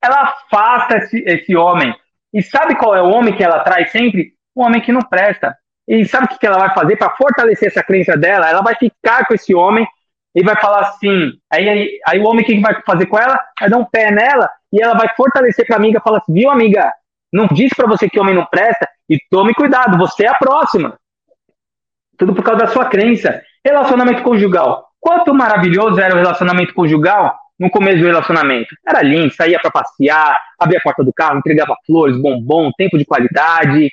ela afasta esse, esse homem. E sabe qual é o homem que ela traz sempre? O homem que não presta. E sabe o que ela vai fazer para fortalecer essa crença dela? Ela vai ficar com esse homem e vai falar assim. Aí, aí, aí o homem o que vai fazer com ela? Vai dar um pé nela e ela vai fortalecer para a amiga. Fala assim: viu, amiga? Não disse para você que homem não presta e tome cuidado, você é a próxima. Tudo por causa da sua crença. Relacionamento conjugal. Quanto maravilhoso era o relacionamento conjugal no começo do relacionamento. Era lindo, saía para passear, abria a porta do carro, entregava flores, bombom, tempo de qualidade,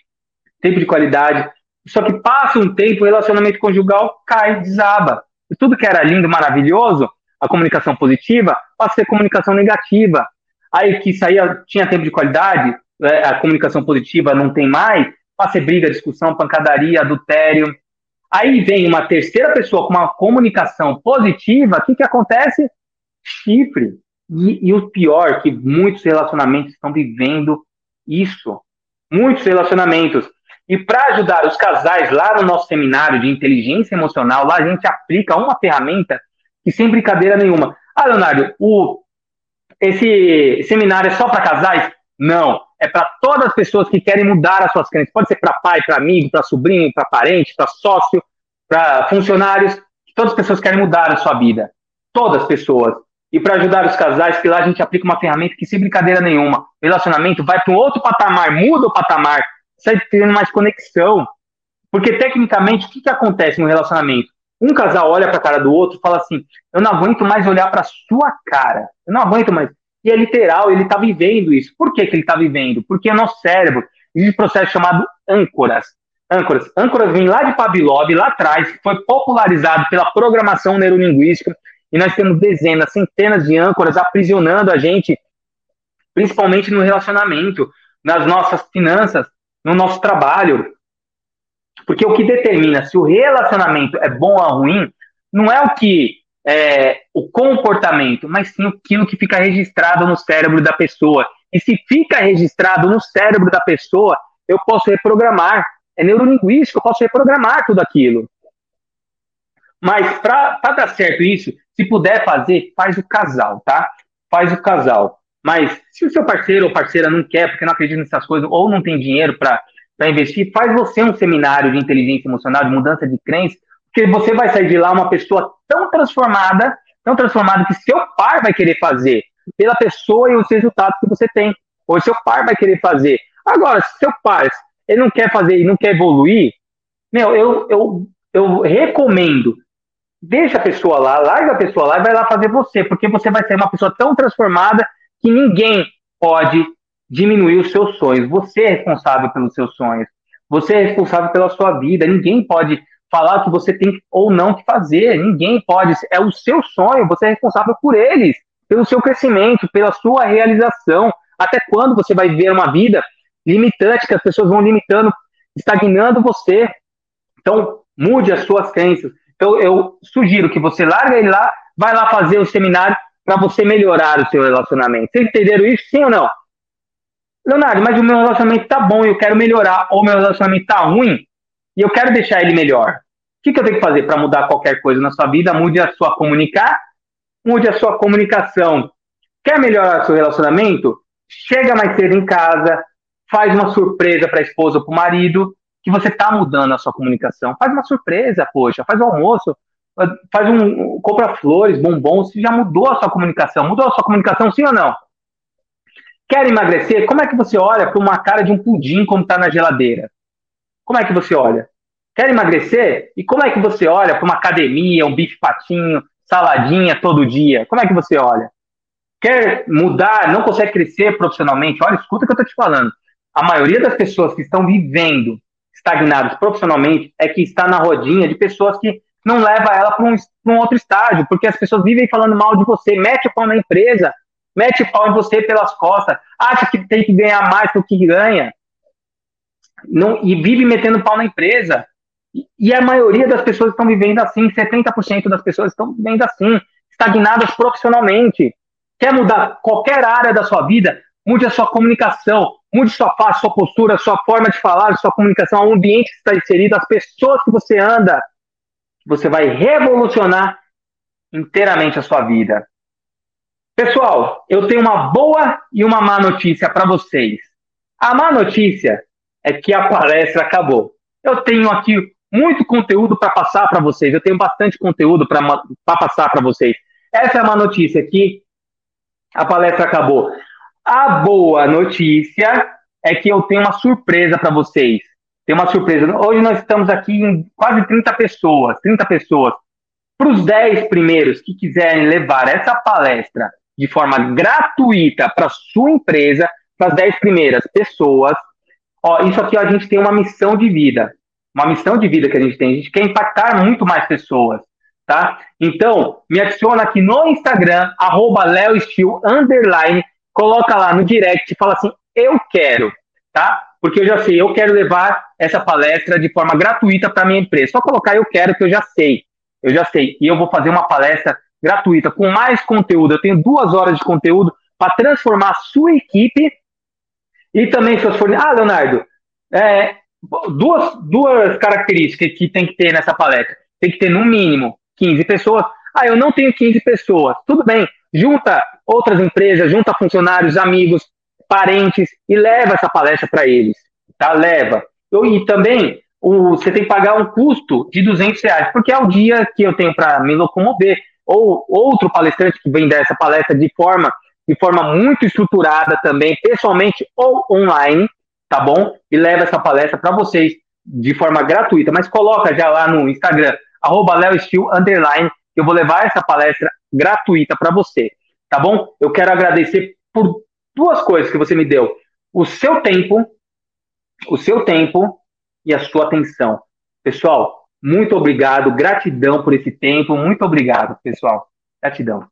tempo de qualidade. Só que passa um tempo, o relacionamento conjugal cai, desaba. E tudo que era lindo, maravilhoso, a comunicação positiva, passa a ser comunicação negativa. Aí que saía, tinha tempo de qualidade, né, a comunicação positiva não tem mais, passa a ser briga, discussão, pancadaria, adultério. Aí vem uma terceira pessoa com uma comunicação positiva, o que, que acontece? Chifre. E, e o pior, que muitos relacionamentos estão vivendo isso. Muitos relacionamentos. E para ajudar os casais lá no nosso seminário de inteligência emocional, lá a gente aplica uma ferramenta que sem brincadeira nenhuma. Ah, Leonardo, o, esse seminário é só para casais? Não. É para todas as pessoas que querem mudar as suas crenças. Pode ser para pai, para amigo, para sobrinho, para parente, para sócio, para funcionários. Todas as pessoas querem mudar a sua vida. Todas as pessoas e para ajudar os casais, que lá a gente aplica uma ferramenta que, sem brincadeira nenhuma, o relacionamento vai para um outro patamar, muda o patamar, sai tendo mais conexão. Porque, tecnicamente, o que, que acontece no relacionamento? Um casal olha para a cara do outro e fala assim: Eu não aguento mais olhar para sua cara. Eu não aguento mais. E é literal, ele está vivendo isso. Por que, que ele está vivendo? Porque o nosso cérebro existe um processo chamado âncoras. Âncoras. Âncoras vem lá de Pavlov, lá atrás, foi popularizado pela programação neurolinguística e nós temos dezenas, centenas de âncoras aprisionando a gente, principalmente no relacionamento, nas nossas finanças, no nosso trabalho. Porque o que determina se o relacionamento é bom ou ruim não é o que é, o comportamento, mas sim aquilo que fica registrado no cérebro da pessoa. E se fica registrado no cérebro da pessoa, eu posso reprogramar. É neurolinguístico, eu posso reprogramar tudo aquilo. Mas para dar certo isso, se puder fazer, faz o casal, tá? Faz o casal. Mas se o seu parceiro ou parceira não quer, porque não acredita nessas coisas, ou não tem dinheiro para investir, faz você um seminário de inteligência emocional, de mudança de crença, porque você vai sair de lá uma pessoa tão transformada, tão transformada que seu pai vai querer fazer, pela pessoa e os resultados que você tem. Ou seu pai vai querer fazer. Agora, se seu pai ele não quer fazer e não quer evoluir, meu, eu, eu, eu recomendo, deixa a pessoa lá, larga a pessoa lá e vai lá fazer você, porque você vai ser uma pessoa tão transformada que ninguém pode diminuir os seus sonhos. Você é responsável pelos seus sonhos. Você é responsável pela sua vida. Ninguém pode falar o que você tem ou não que fazer. Ninguém pode. É o seu sonho. Você é responsável por eles, pelo seu crescimento, pela sua realização. Até quando você vai ver uma vida limitante que as pessoas vão limitando, estagnando você? Então, mude as suas crenças. Então, eu sugiro que você largue ele lá, vai lá fazer o seminário para você melhorar o seu relacionamento. Vocês entenderam isso, sim ou não? Leonardo, mas o meu relacionamento tá bom eu quero melhorar, ou meu relacionamento tá ruim e eu quero deixar ele melhor. O que, que eu tenho que fazer para mudar qualquer coisa na sua vida? Mude a sua comunicar, mude a sua comunicação. Quer melhorar seu relacionamento? Chega mais cedo em casa, faz uma surpresa para a esposa ou para o marido, que você tá mudando a sua comunicação. Faz uma surpresa, poxa, faz o almoço, faz um. compra flores, bombons, você já mudou a sua comunicação. Mudou a sua comunicação, sim ou não? Quer emagrecer? Como é que você olha para uma cara de um pudim como está na geladeira? Como é que você olha? Quer emagrecer? E como é que você olha para uma academia, um bife patinho, saladinha todo dia? Como é que você olha? Quer mudar, não consegue crescer profissionalmente? Olha, escuta o que eu estou te falando. A maioria das pessoas que estão vivendo estagnadas profissionalmente é que está na rodinha de pessoas que não leva ela para um, um, outro estágio, porque as pessoas vivem falando mal de você, mete o pau na empresa, mete o pau em você pelas costas, acha que tem que ganhar mais do que ganha, não, e vive metendo pau na empresa. E, e a maioria das pessoas estão vivendo assim, 70% das pessoas estão vivendo assim, estagnadas profissionalmente. Quer mudar qualquer área da sua vida? Mude a sua comunicação, mude sua face, sua postura, sua forma de falar, sua comunicação, o ambiente que está inserido, as pessoas que você anda você vai revolucionar inteiramente a sua vida. Pessoal, eu tenho uma boa e uma má notícia para vocês. A má notícia é que a palestra acabou. Eu tenho aqui muito conteúdo para passar para vocês. Eu tenho bastante conteúdo para passar para vocês. Essa é a má notícia aqui. A palestra acabou. A boa notícia é que eu tenho uma surpresa para vocês tem uma surpresa. Hoje nós estamos aqui em quase 30 pessoas, 30 pessoas. Para os 10 primeiros que quiserem levar essa palestra de forma gratuita para sua empresa, para as 10 primeiras pessoas, ó, isso aqui ó, a gente tem uma missão de vida. Uma missão de vida que a gente tem. A gente quer impactar muito mais pessoas. Tá? Então, me adiciona aqui no Instagram, arroba underline, coloca lá no direct e fala assim, eu quero, tá? porque eu já sei, eu quero levar essa palestra de forma gratuita para minha empresa. Só colocar eu quero que eu já sei. Eu já sei. E eu vou fazer uma palestra gratuita com mais conteúdo. Eu tenho duas horas de conteúdo para transformar a sua equipe e também seus fornecedores. Ah, Leonardo, é, duas, duas características que tem que ter nessa palestra. Tem que ter no mínimo 15 pessoas. Ah, eu não tenho 15 pessoas. Tudo bem. Junta outras empresas, junta funcionários, amigos, parentes e leva essa palestra para eles, tá? Leva. E também o, você tem que pagar um custo de 200 reais, porque é o dia que eu tenho para me locomover. Ou outro palestrante que vem dessa palestra de forma, de forma muito estruturada também, pessoalmente ou online, tá bom? E leva essa palestra para vocês de forma gratuita, mas coloca já lá no Instagram, arroba underline, que eu vou levar essa palestra gratuita para você, tá bom? Eu quero agradecer por duas coisas que você me deu: o seu tempo, o seu tempo e a sua atenção. Pessoal, muito obrigado, gratidão por esse tempo, muito obrigado, pessoal. Gratidão.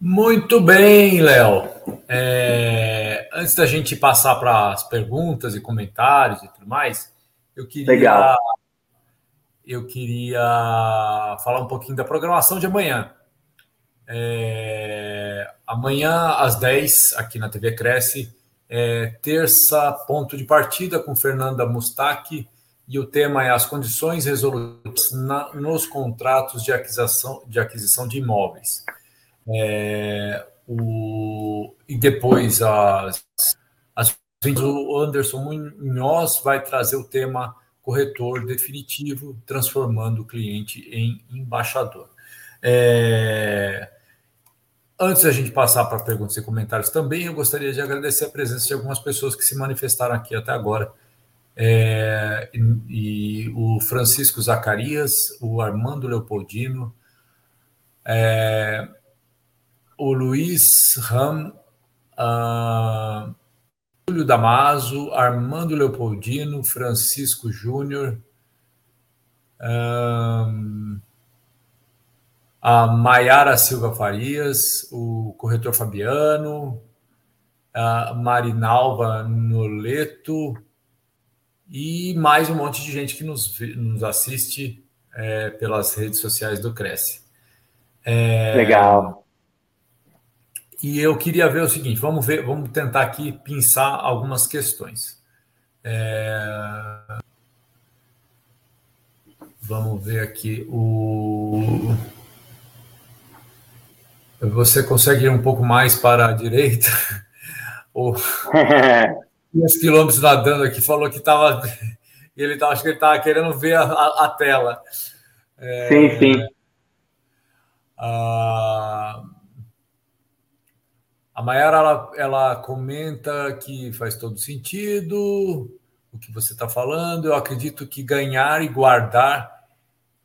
Muito bem, Léo. É... antes da gente passar para as perguntas e comentários e tudo mais, eu queria Legal. Eu queria falar um pouquinho da programação de amanhã. É, amanhã, às 10, aqui na TV Cresce, é, terça, ponto de partida com Fernanda Mustaque, e o tema é as condições resolutivas na, nos contratos de aquisição de, aquisição de imóveis. É, o, e depois as, as o Anderson Munhoz vai trazer o tema corretor definitivo, transformando o cliente em embaixador. É, antes da gente passar para perguntas e comentários também, eu gostaria de agradecer a presença de algumas pessoas que se manifestaram aqui até agora. É, e, o Francisco Zacarias, o Armando Leopoldino, é, o Luiz Ram, uh, Júlio Damaso, Armando Leopoldino, Francisco Júnior, um, a Maiara Silva Farias, o corretor Fabiano, a Marinalva Noleto e mais um monte de gente que nos, nos assiste é, pelas redes sociais do Cresce. É, Legal. E eu queria ver o seguinte: vamos ver, vamos tentar aqui pensar algumas questões. É... Vamos ver aqui o. Você consegue ir um pouco mais para a direita? Ou uns quilômetros nadando aqui falou que estava. Ele tava, acho que ele estava querendo ver a, a, a tela. É... Sim, sim. Ah, Mayara ela, ela comenta que faz todo sentido o que você está falando. Eu acredito que ganhar e guardar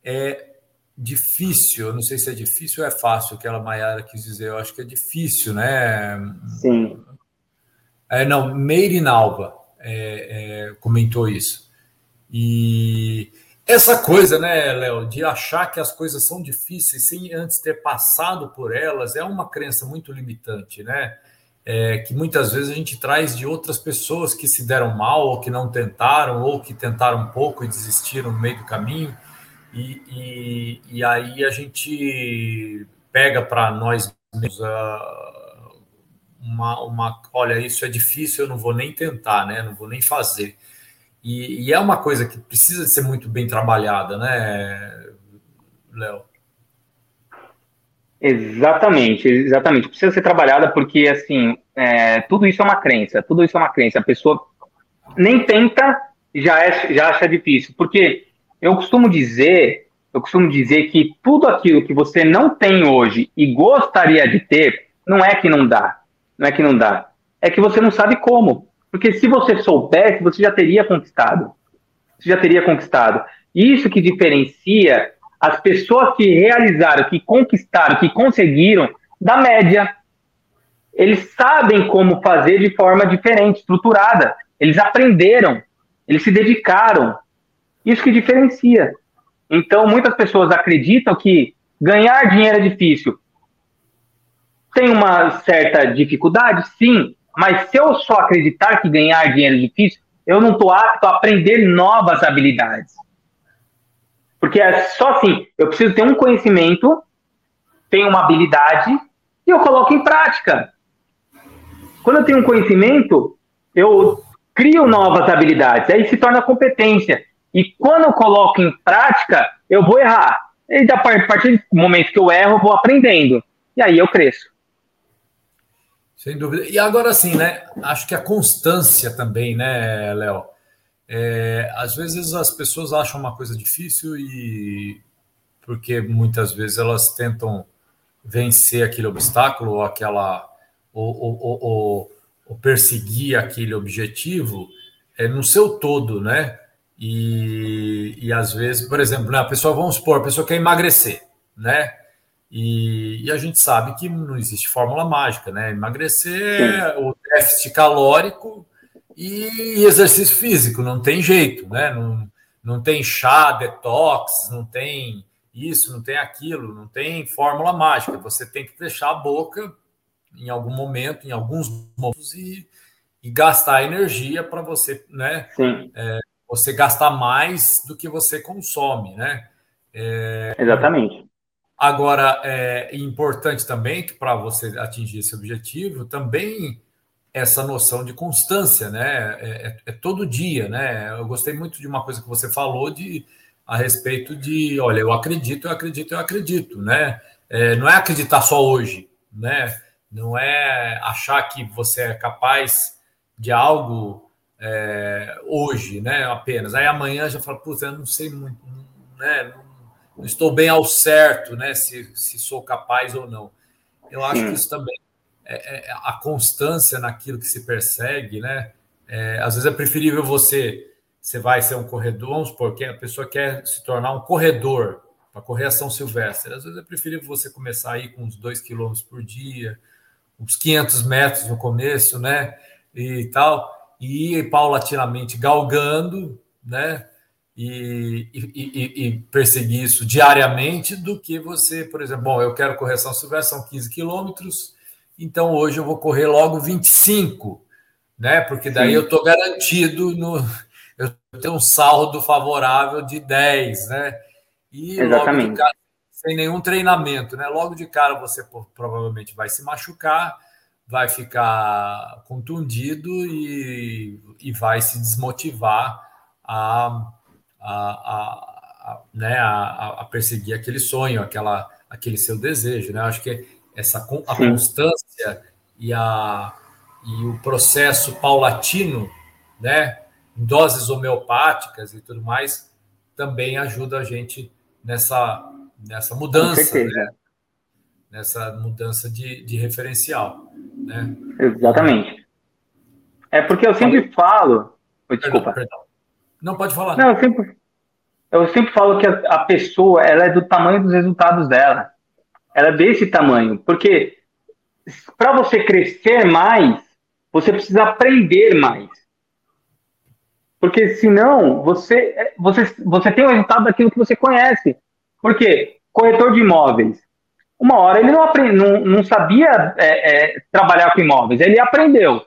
é difícil. Eu não sei se é difícil ou é fácil, que a Mayara quis dizer. Eu acho que é difícil, né? Sim. É, não, Meirinalva é, é, comentou isso. E essa coisa, né, Léo, de achar que as coisas são difíceis sem antes ter passado por elas, é uma crença muito limitante, né? É, que muitas vezes a gente traz de outras pessoas que se deram mal, ou que não tentaram, ou que tentaram um pouco e desistiram no meio do caminho, e, e, e aí a gente pega para nós mesmos uh, uma, uma. Olha, isso é difícil, eu não vou nem tentar, né? Não vou nem fazer. E, e, é uma coisa que precisa ser muito bem trabalhada, né, Léo? Exatamente, exatamente. Precisa ser trabalhada porque, assim, é, tudo isso é uma crença, tudo isso é uma crença. A pessoa nem tenta, já, é, já acha difícil. Porque eu costumo dizer, eu costumo dizer que tudo aquilo que você não tem hoje e gostaria de ter, não é que não dá, não é que não dá, é que você não sabe como. Porque se você soubesse, você já teria conquistado. Você já teria conquistado. Isso que diferencia as pessoas que realizaram, que conquistaram, que conseguiram, da média. Eles sabem como fazer de forma diferente, estruturada. Eles aprenderam, eles se dedicaram. Isso que diferencia. Então, muitas pessoas acreditam que ganhar dinheiro é difícil. Tem uma certa dificuldade? Sim, mas se eu só acreditar que ganhar dinheiro é difícil, eu não estou apto a aprender novas habilidades. Porque é só assim, eu preciso ter um conhecimento, tenho uma habilidade e eu coloco em prática. Quando eu tenho um conhecimento, eu crio novas habilidades, aí se torna competência. E quando eu coloco em prática, eu vou errar. E a partir do momento que eu erro, eu vou aprendendo. E aí eu cresço. Sem dúvida. E agora sim, né? Acho que a constância também, né, Léo? É, às vezes as pessoas acham uma coisa difícil e porque muitas vezes elas tentam vencer aquele obstáculo ou aquela ou, ou, ou, ou perseguir aquele objetivo é, no seu todo, né? E, e às vezes, por exemplo, né, a pessoa, vamos supor, a pessoa quer emagrecer, né? E, e, a gente sabe que não existe fórmula mágica, né? Emagrecer, Sim. o déficit calórico e exercício físico, não tem jeito, né? Não, não tem chá, detox, não tem isso, não tem aquilo, não tem fórmula mágica. Você tem que fechar a boca em algum momento, em alguns momentos, e, e gastar energia para você, né? É, você gastar mais do que você consome, né? É, Exatamente. Agora, é importante também que para você atingir esse objetivo, também essa noção de constância, né? É, é, é, todo dia, né? Eu gostei muito de uma coisa que você falou de a respeito de, olha, eu acredito, eu acredito, eu acredito, né? É, não é acreditar só hoje, né? Não é achar que você é capaz de algo é, hoje, né? Apenas. Aí amanhã já fala, puta, eu não sei muito, né? Não, não, estou bem ao certo, né? Se, se sou capaz ou não. Eu acho que isso também é, é, a constância naquilo que se persegue, né? É, às vezes é preferível você, você vai ser um corredor, vamos supor, que a pessoa quer se tornar um corredor para correr a São Silvestre. Às vezes é preferível você começar aí com uns 2 quilômetros por dia, uns 500 metros no começo, né? E tal, e ir paulatinamente galgando, né? E, e, e, perseguir isso diariamente do que você, por exemplo, bom, eu quero correr São Silvestre, são 15 quilômetros, então hoje eu vou correr logo 25, né? Porque daí Sim. eu estou garantido no. Eu tenho um saldo favorável de 10, né? E Exatamente. logo de cara, sem nenhum treinamento, né? Logo de cara você provavelmente vai se machucar, vai ficar contundido e, e vai se desmotivar a, a, a, a né, a, a, perseguir aquele sonho, aquela, aquele seu desejo, né? Acho que essa a constância e, a, e o processo paulatino, né, em doses homeopáticas e tudo mais, também ajuda a gente nessa, nessa mudança, né? nessa mudança de, de referencial. Né? Exatamente. É porque eu sempre falo. Desculpa. Perdão, perdão. Não, pode falar. Não, eu sempre, eu sempre falo que a, a pessoa ela é do tamanho dos resultados dela ela é desse tamanho. Porque para você crescer mais, você precisa aprender mais. Porque senão você, você, você tem o resultado daquilo que você conhece. Porque corretor de imóveis, uma hora ele não, aprend, não, não sabia é, é, trabalhar com imóveis, ele aprendeu.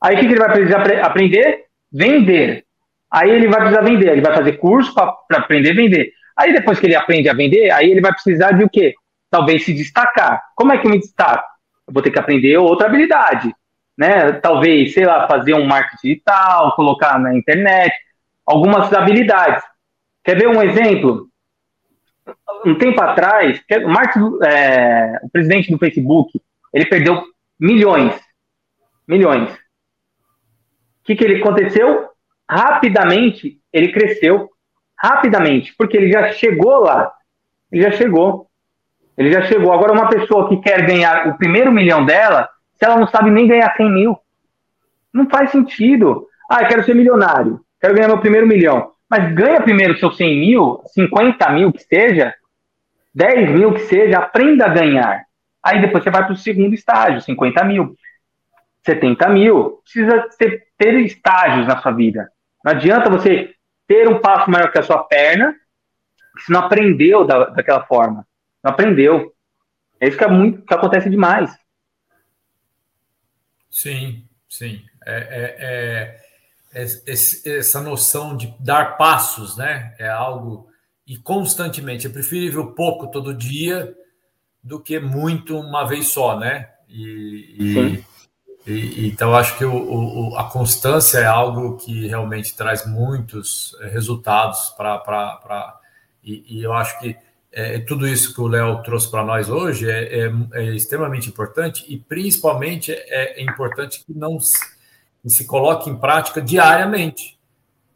Aí o que, que ele vai precisar aprender? Vender. Aí ele vai precisar vender, ele vai fazer curso para aprender a vender. Aí depois que ele aprende a vender, aí ele vai precisar de o quê? talvez se destacar. Como é que eu me destaco? Eu vou ter que aprender outra habilidade, né? Talvez, sei lá, fazer um marketing digital, colocar na internet, algumas habilidades. Quer ver um exemplo? Um tempo atrás, o, Mark, é, o presidente do Facebook, ele perdeu milhões, milhões. O que, que ele aconteceu? Rapidamente, ele cresceu, rapidamente, porque ele já chegou lá, ele já chegou. Ele já chegou. Agora, uma pessoa que quer ganhar o primeiro milhão dela, se ela não sabe nem ganhar 100 mil, não faz sentido. Ah, eu quero ser milionário, quero ganhar meu primeiro milhão. Mas ganha primeiro seus 100 mil, 50 mil que seja, 10 mil que seja, aprenda a ganhar. Aí depois você vai para o segundo estágio, 50 mil, 70 mil. Precisa ter estágios na sua vida. Não adianta você ter um passo maior que a sua perna, se não aprendeu da, daquela forma. Não aprendeu. É isso que, é muito, que acontece demais. Sim, sim. É, é, é, é essa noção de dar passos, né? É algo e constantemente. É preferível pouco todo dia do que muito uma vez só, né? E, e, e então acho que o, o, a constância é algo que realmente traz muitos eh, resultados para e, e eu acho que é, tudo isso que o Léo trouxe para nós hoje é, é, é, extremamente importante e principalmente é, é importante que não se, que se, coloque em prática diariamente,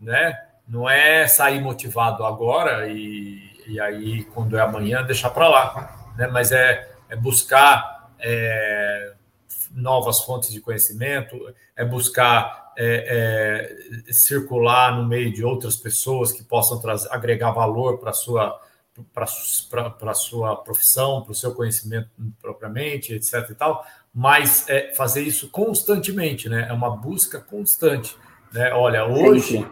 né? Não é sair motivado agora e, e aí quando é amanhã deixar para lá, né? Mas é, é buscar é, novas fontes de conhecimento, é buscar é, circular no meio de outras pessoas que possam trazer, agregar valor para a sua para sua profissão, para o seu conhecimento propriamente, etc. e tal, mas é fazer isso constantemente, né? É uma busca constante. Né? Olha, hoje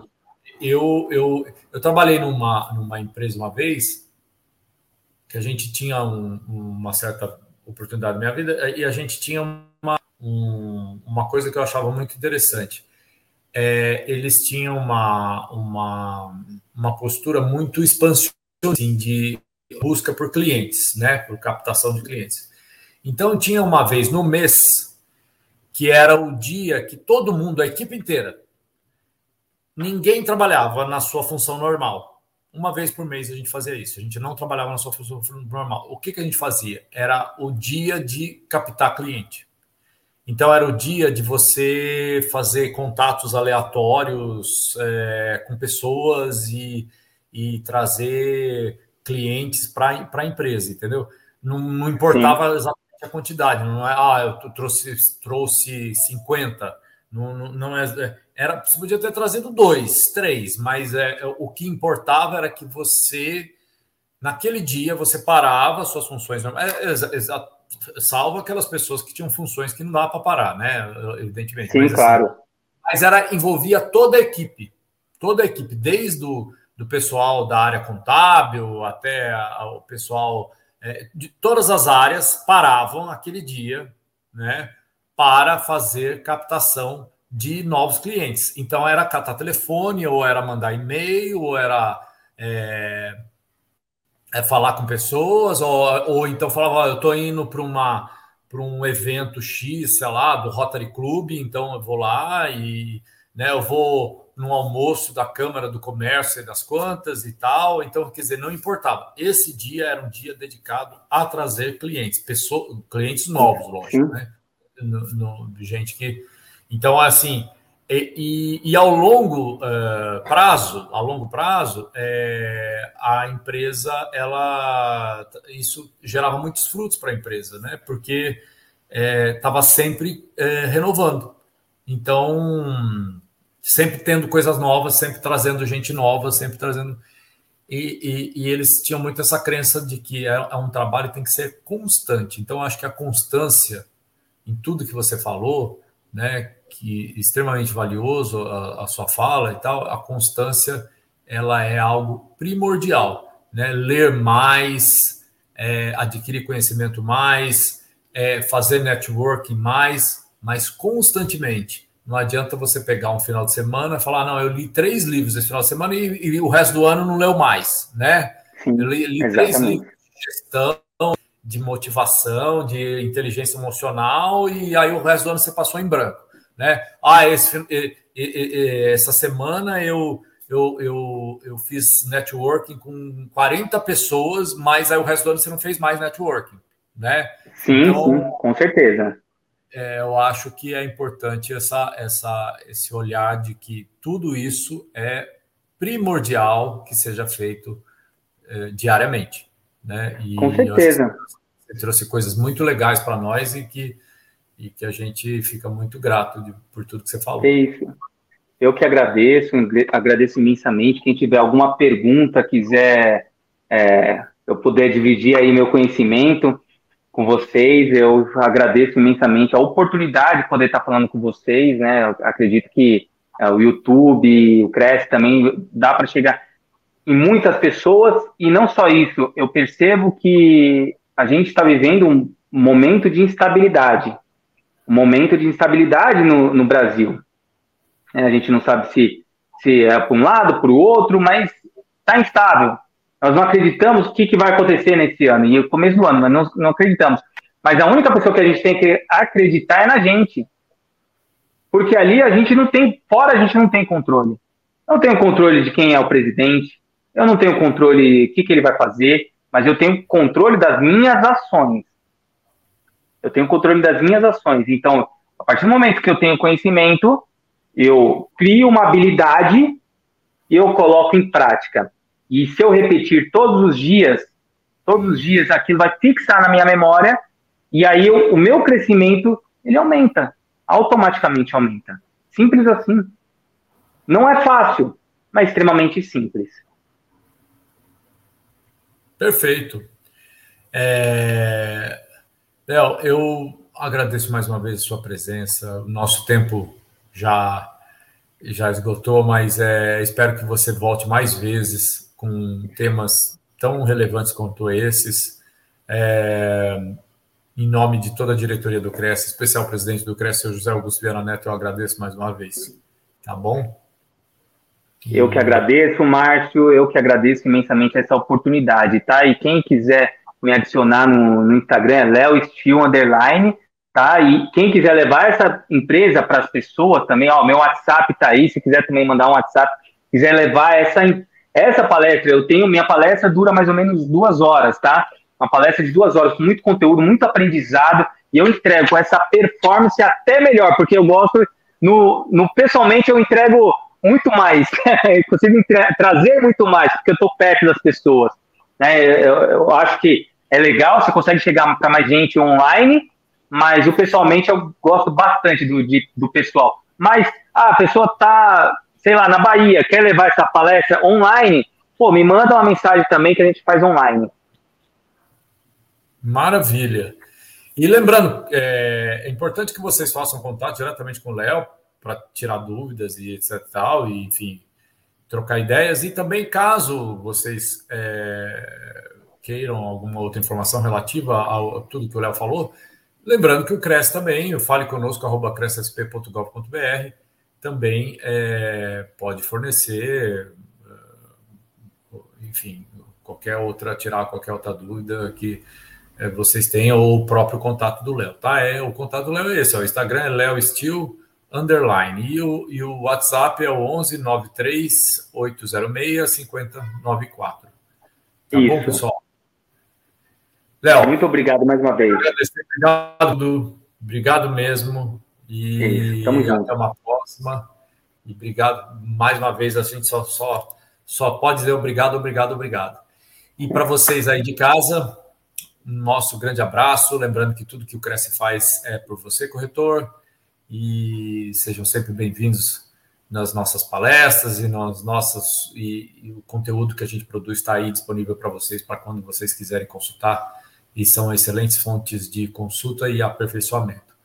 eu, eu, eu trabalhei numa, numa empresa uma vez que a gente tinha um, uma certa oportunidade na minha vida e a gente tinha uma, um, uma coisa que eu achava muito interessante. É, eles tinham uma, uma, uma postura muito expansionista assim, de busca por clientes, né? Por captação de clientes. Então tinha uma vez no mês que era o dia que todo mundo, a equipe inteira, ninguém trabalhava na sua função normal. Uma vez por mês a gente fazia isso. A gente não trabalhava na sua função normal. O que, que a gente fazia? Era o dia de captar cliente. Então era o dia de você fazer contatos aleatórios é, com pessoas e, e trazer clientes para a empresa, entendeu? Não, não importava Sim. exatamente a quantidade, não é, ah, eu trouxe, trouxe 50, não, não, não é, é, era, você podia ter trazido dois, três, mas é, é, o que importava era que você, naquele dia, você parava suas funções, é, é, salvo aquelas pessoas que tinham funções que não dava para parar, né? Evidentemente. Sim, mas, assim, claro. mas era, envolvia toda a equipe, toda a equipe, desde o do pessoal da área contábil até o pessoal é, de todas as áreas paravam aquele dia, né, para fazer captação de novos clientes. Então era catar telefone, ou era mandar e-mail, ou era é, é falar com pessoas, ou, ou então falava, eu estou indo para uma para um evento X, sei lá, do Rotary Club, então eu vou lá e né, eu vou no almoço da Câmara do Comércio e das Contas e tal. Então, quer dizer, não importava. Esse dia era um dia dedicado a trazer clientes, pessoas, clientes novos, lógico, né? No, no, gente que. Então, assim, e, e, e ao longo uh, prazo, a longo prazo, é, a empresa, ela, isso gerava muitos frutos para a empresa, né? Porque estava é, sempre é, renovando. Então, sempre tendo coisas novas, sempre trazendo gente nova, sempre trazendo. E, e, e eles tinham muito essa crença de que é, é um trabalho que tem que ser constante. Então, acho que a constância em tudo que você falou, né, que é extremamente valioso a, a sua fala e tal, a constância ela é algo primordial, né? Ler mais, é, adquirir conhecimento mais, é, fazer networking mais, mas constantemente. Não adianta você pegar um final de semana e falar, não, eu li três livros esse final de semana e, e o resto do ano não leu mais, né? Sim, eu li, li três livros de gestão, de motivação, de inteligência emocional e aí o resto do ano você passou em branco, né? Ah, esse, essa semana eu, eu, eu, eu fiz networking com 40 pessoas, mas aí o resto do ano você não fez mais networking, né? Sim, então, sim com certeza é, eu acho que é importante essa, essa, esse olhar de que tudo isso é primordial que seja feito é, diariamente. Né? E Com certeza. Você trouxe coisas muito legais para nós e que, e que a gente fica muito grato de, por tudo que você falou. É isso. Eu que agradeço, agradeço imensamente. Quem tiver alguma pergunta, quiser é, eu puder dividir aí meu conhecimento, com vocês. Eu agradeço imensamente a oportunidade de poder estar falando com vocês, né? Eu acredito que é, o YouTube, o Cresce também dá para chegar em muitas pessoas e não só isso. Eu percebo que a gente está vivendo um momento de instabilidade, um momento de instabilidade no, no Brasil. É, a gente não sabe se se é para um lado, para o outro, mas está instável. Nós não acreditamos o que, que vai acontecer nesse ano, e o começo do ano, mas não, não acreditamos. Mas a única pessoa que a gente tem que acreditar é na gente. Porque ali a gente não tem, fora a gente não tem controle. Eu não tenho controle de quem é o presidente, eu não tenho controle do que, que ele vai fazer, mas eu tenho controle das minhas ações. Eu tenho controle das minhas ações. Então, a partir do momento que eu tenho conhecimento, eu crio uma habilidade e eu coloco em prática. E se eu repetir todos os dias, todos os dias aquilo vai fixar na minha memória e aí eu, o meu crescimento ele aumenta, automaticamente aumenta. Simples assim. Não é fácil, mas extremamente simples. Perfeito. É... Léo, eu agradeço mais uma vez sua presença. O nosso tempo já já esgotou, mas é, espero que você volte mais vezes com temas tão relevantes quanto esses. É, em nome de toda a diretoria do CRES, especial presidente do CRES, seu José Augusto Viana Neto, eu agradeço mais uma vez. Tá bom? Eu que agradeço, Márcio, eu que agradeço imensamente essa oportunidade, tá? E quem quiser me adicionar no, no Instagram é Léo Steel Underline, tá? E quem quiser levar essa empresa para as pessoas também, ó, meu WhatsApp tá aí, se quiser também mandar um WhatsApp, quiser levar essa, essa palestra, eu tenho, minha palestra dura mais ou menos duas horas, tá? Uma palestra de duas horas, com muito conteúdo, muito aprendizado, e eu entrego essa performance até melhor, porque eu gosto, no, no pessoalmente eu entrego muito mais, eu consigo trazer muito mais, porque eu estou perto das pessoas. Né? Eu, eu, acho que é legal, você consegue chegar para mais gente online, mas o pessoalmente eu gosto bastante do, de, do pessoal. Mas ah, a pessoa está, sei lá, na Bahia, quer levar essa palestra online, pô, me manda uma mensagem também que a gente faz online. Maravilha. E lembrando, é, é importante que vocês façam contato diretamente com o Léo, para tirar dúvidas e etc. Tal, e, enfim, trocar ideias. E também, caso vocês é, queiram alguma outra informação relativa a, tudo que o Léo falou, lembrando que o Cresce também, o fale conosco, arroba crescsp.gov.br, também é, pode fornecer, é, enfim, qualquer outra, tirar qualquer outra dúvida que é, vocês tenham, ou o próprio contato do Léo, tá? É, o contato do Léo é esse, ó, o Instagram é Léo Steel, underline. E o, e o WhatsApp é o 11 93 806 5094. Tá Isso. bom, pessoal? Léo. Muito obrigado mais uma vez. Obrigado, obrigado mesmo. E Isso, até junto. uma próxima. E obrigado mais uma vez. A gente só, só, só pode dizer obrigado, obrigado, obrigado. E para vocês aí de casa, nosso grande abraço. Lembrando que tudo que o Cresce faz é por você, corretor e sejam sempre bem-vindos nas nossas palestras e nas nossas e, e, o conteúdo que a gente produz está aí disponível para vocês para quando vocês quiserem consultar e são excelentes fontes de consulta e aperfeiçoamento.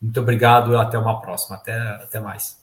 Muito obrigado e até uma próxima. Até, até mais.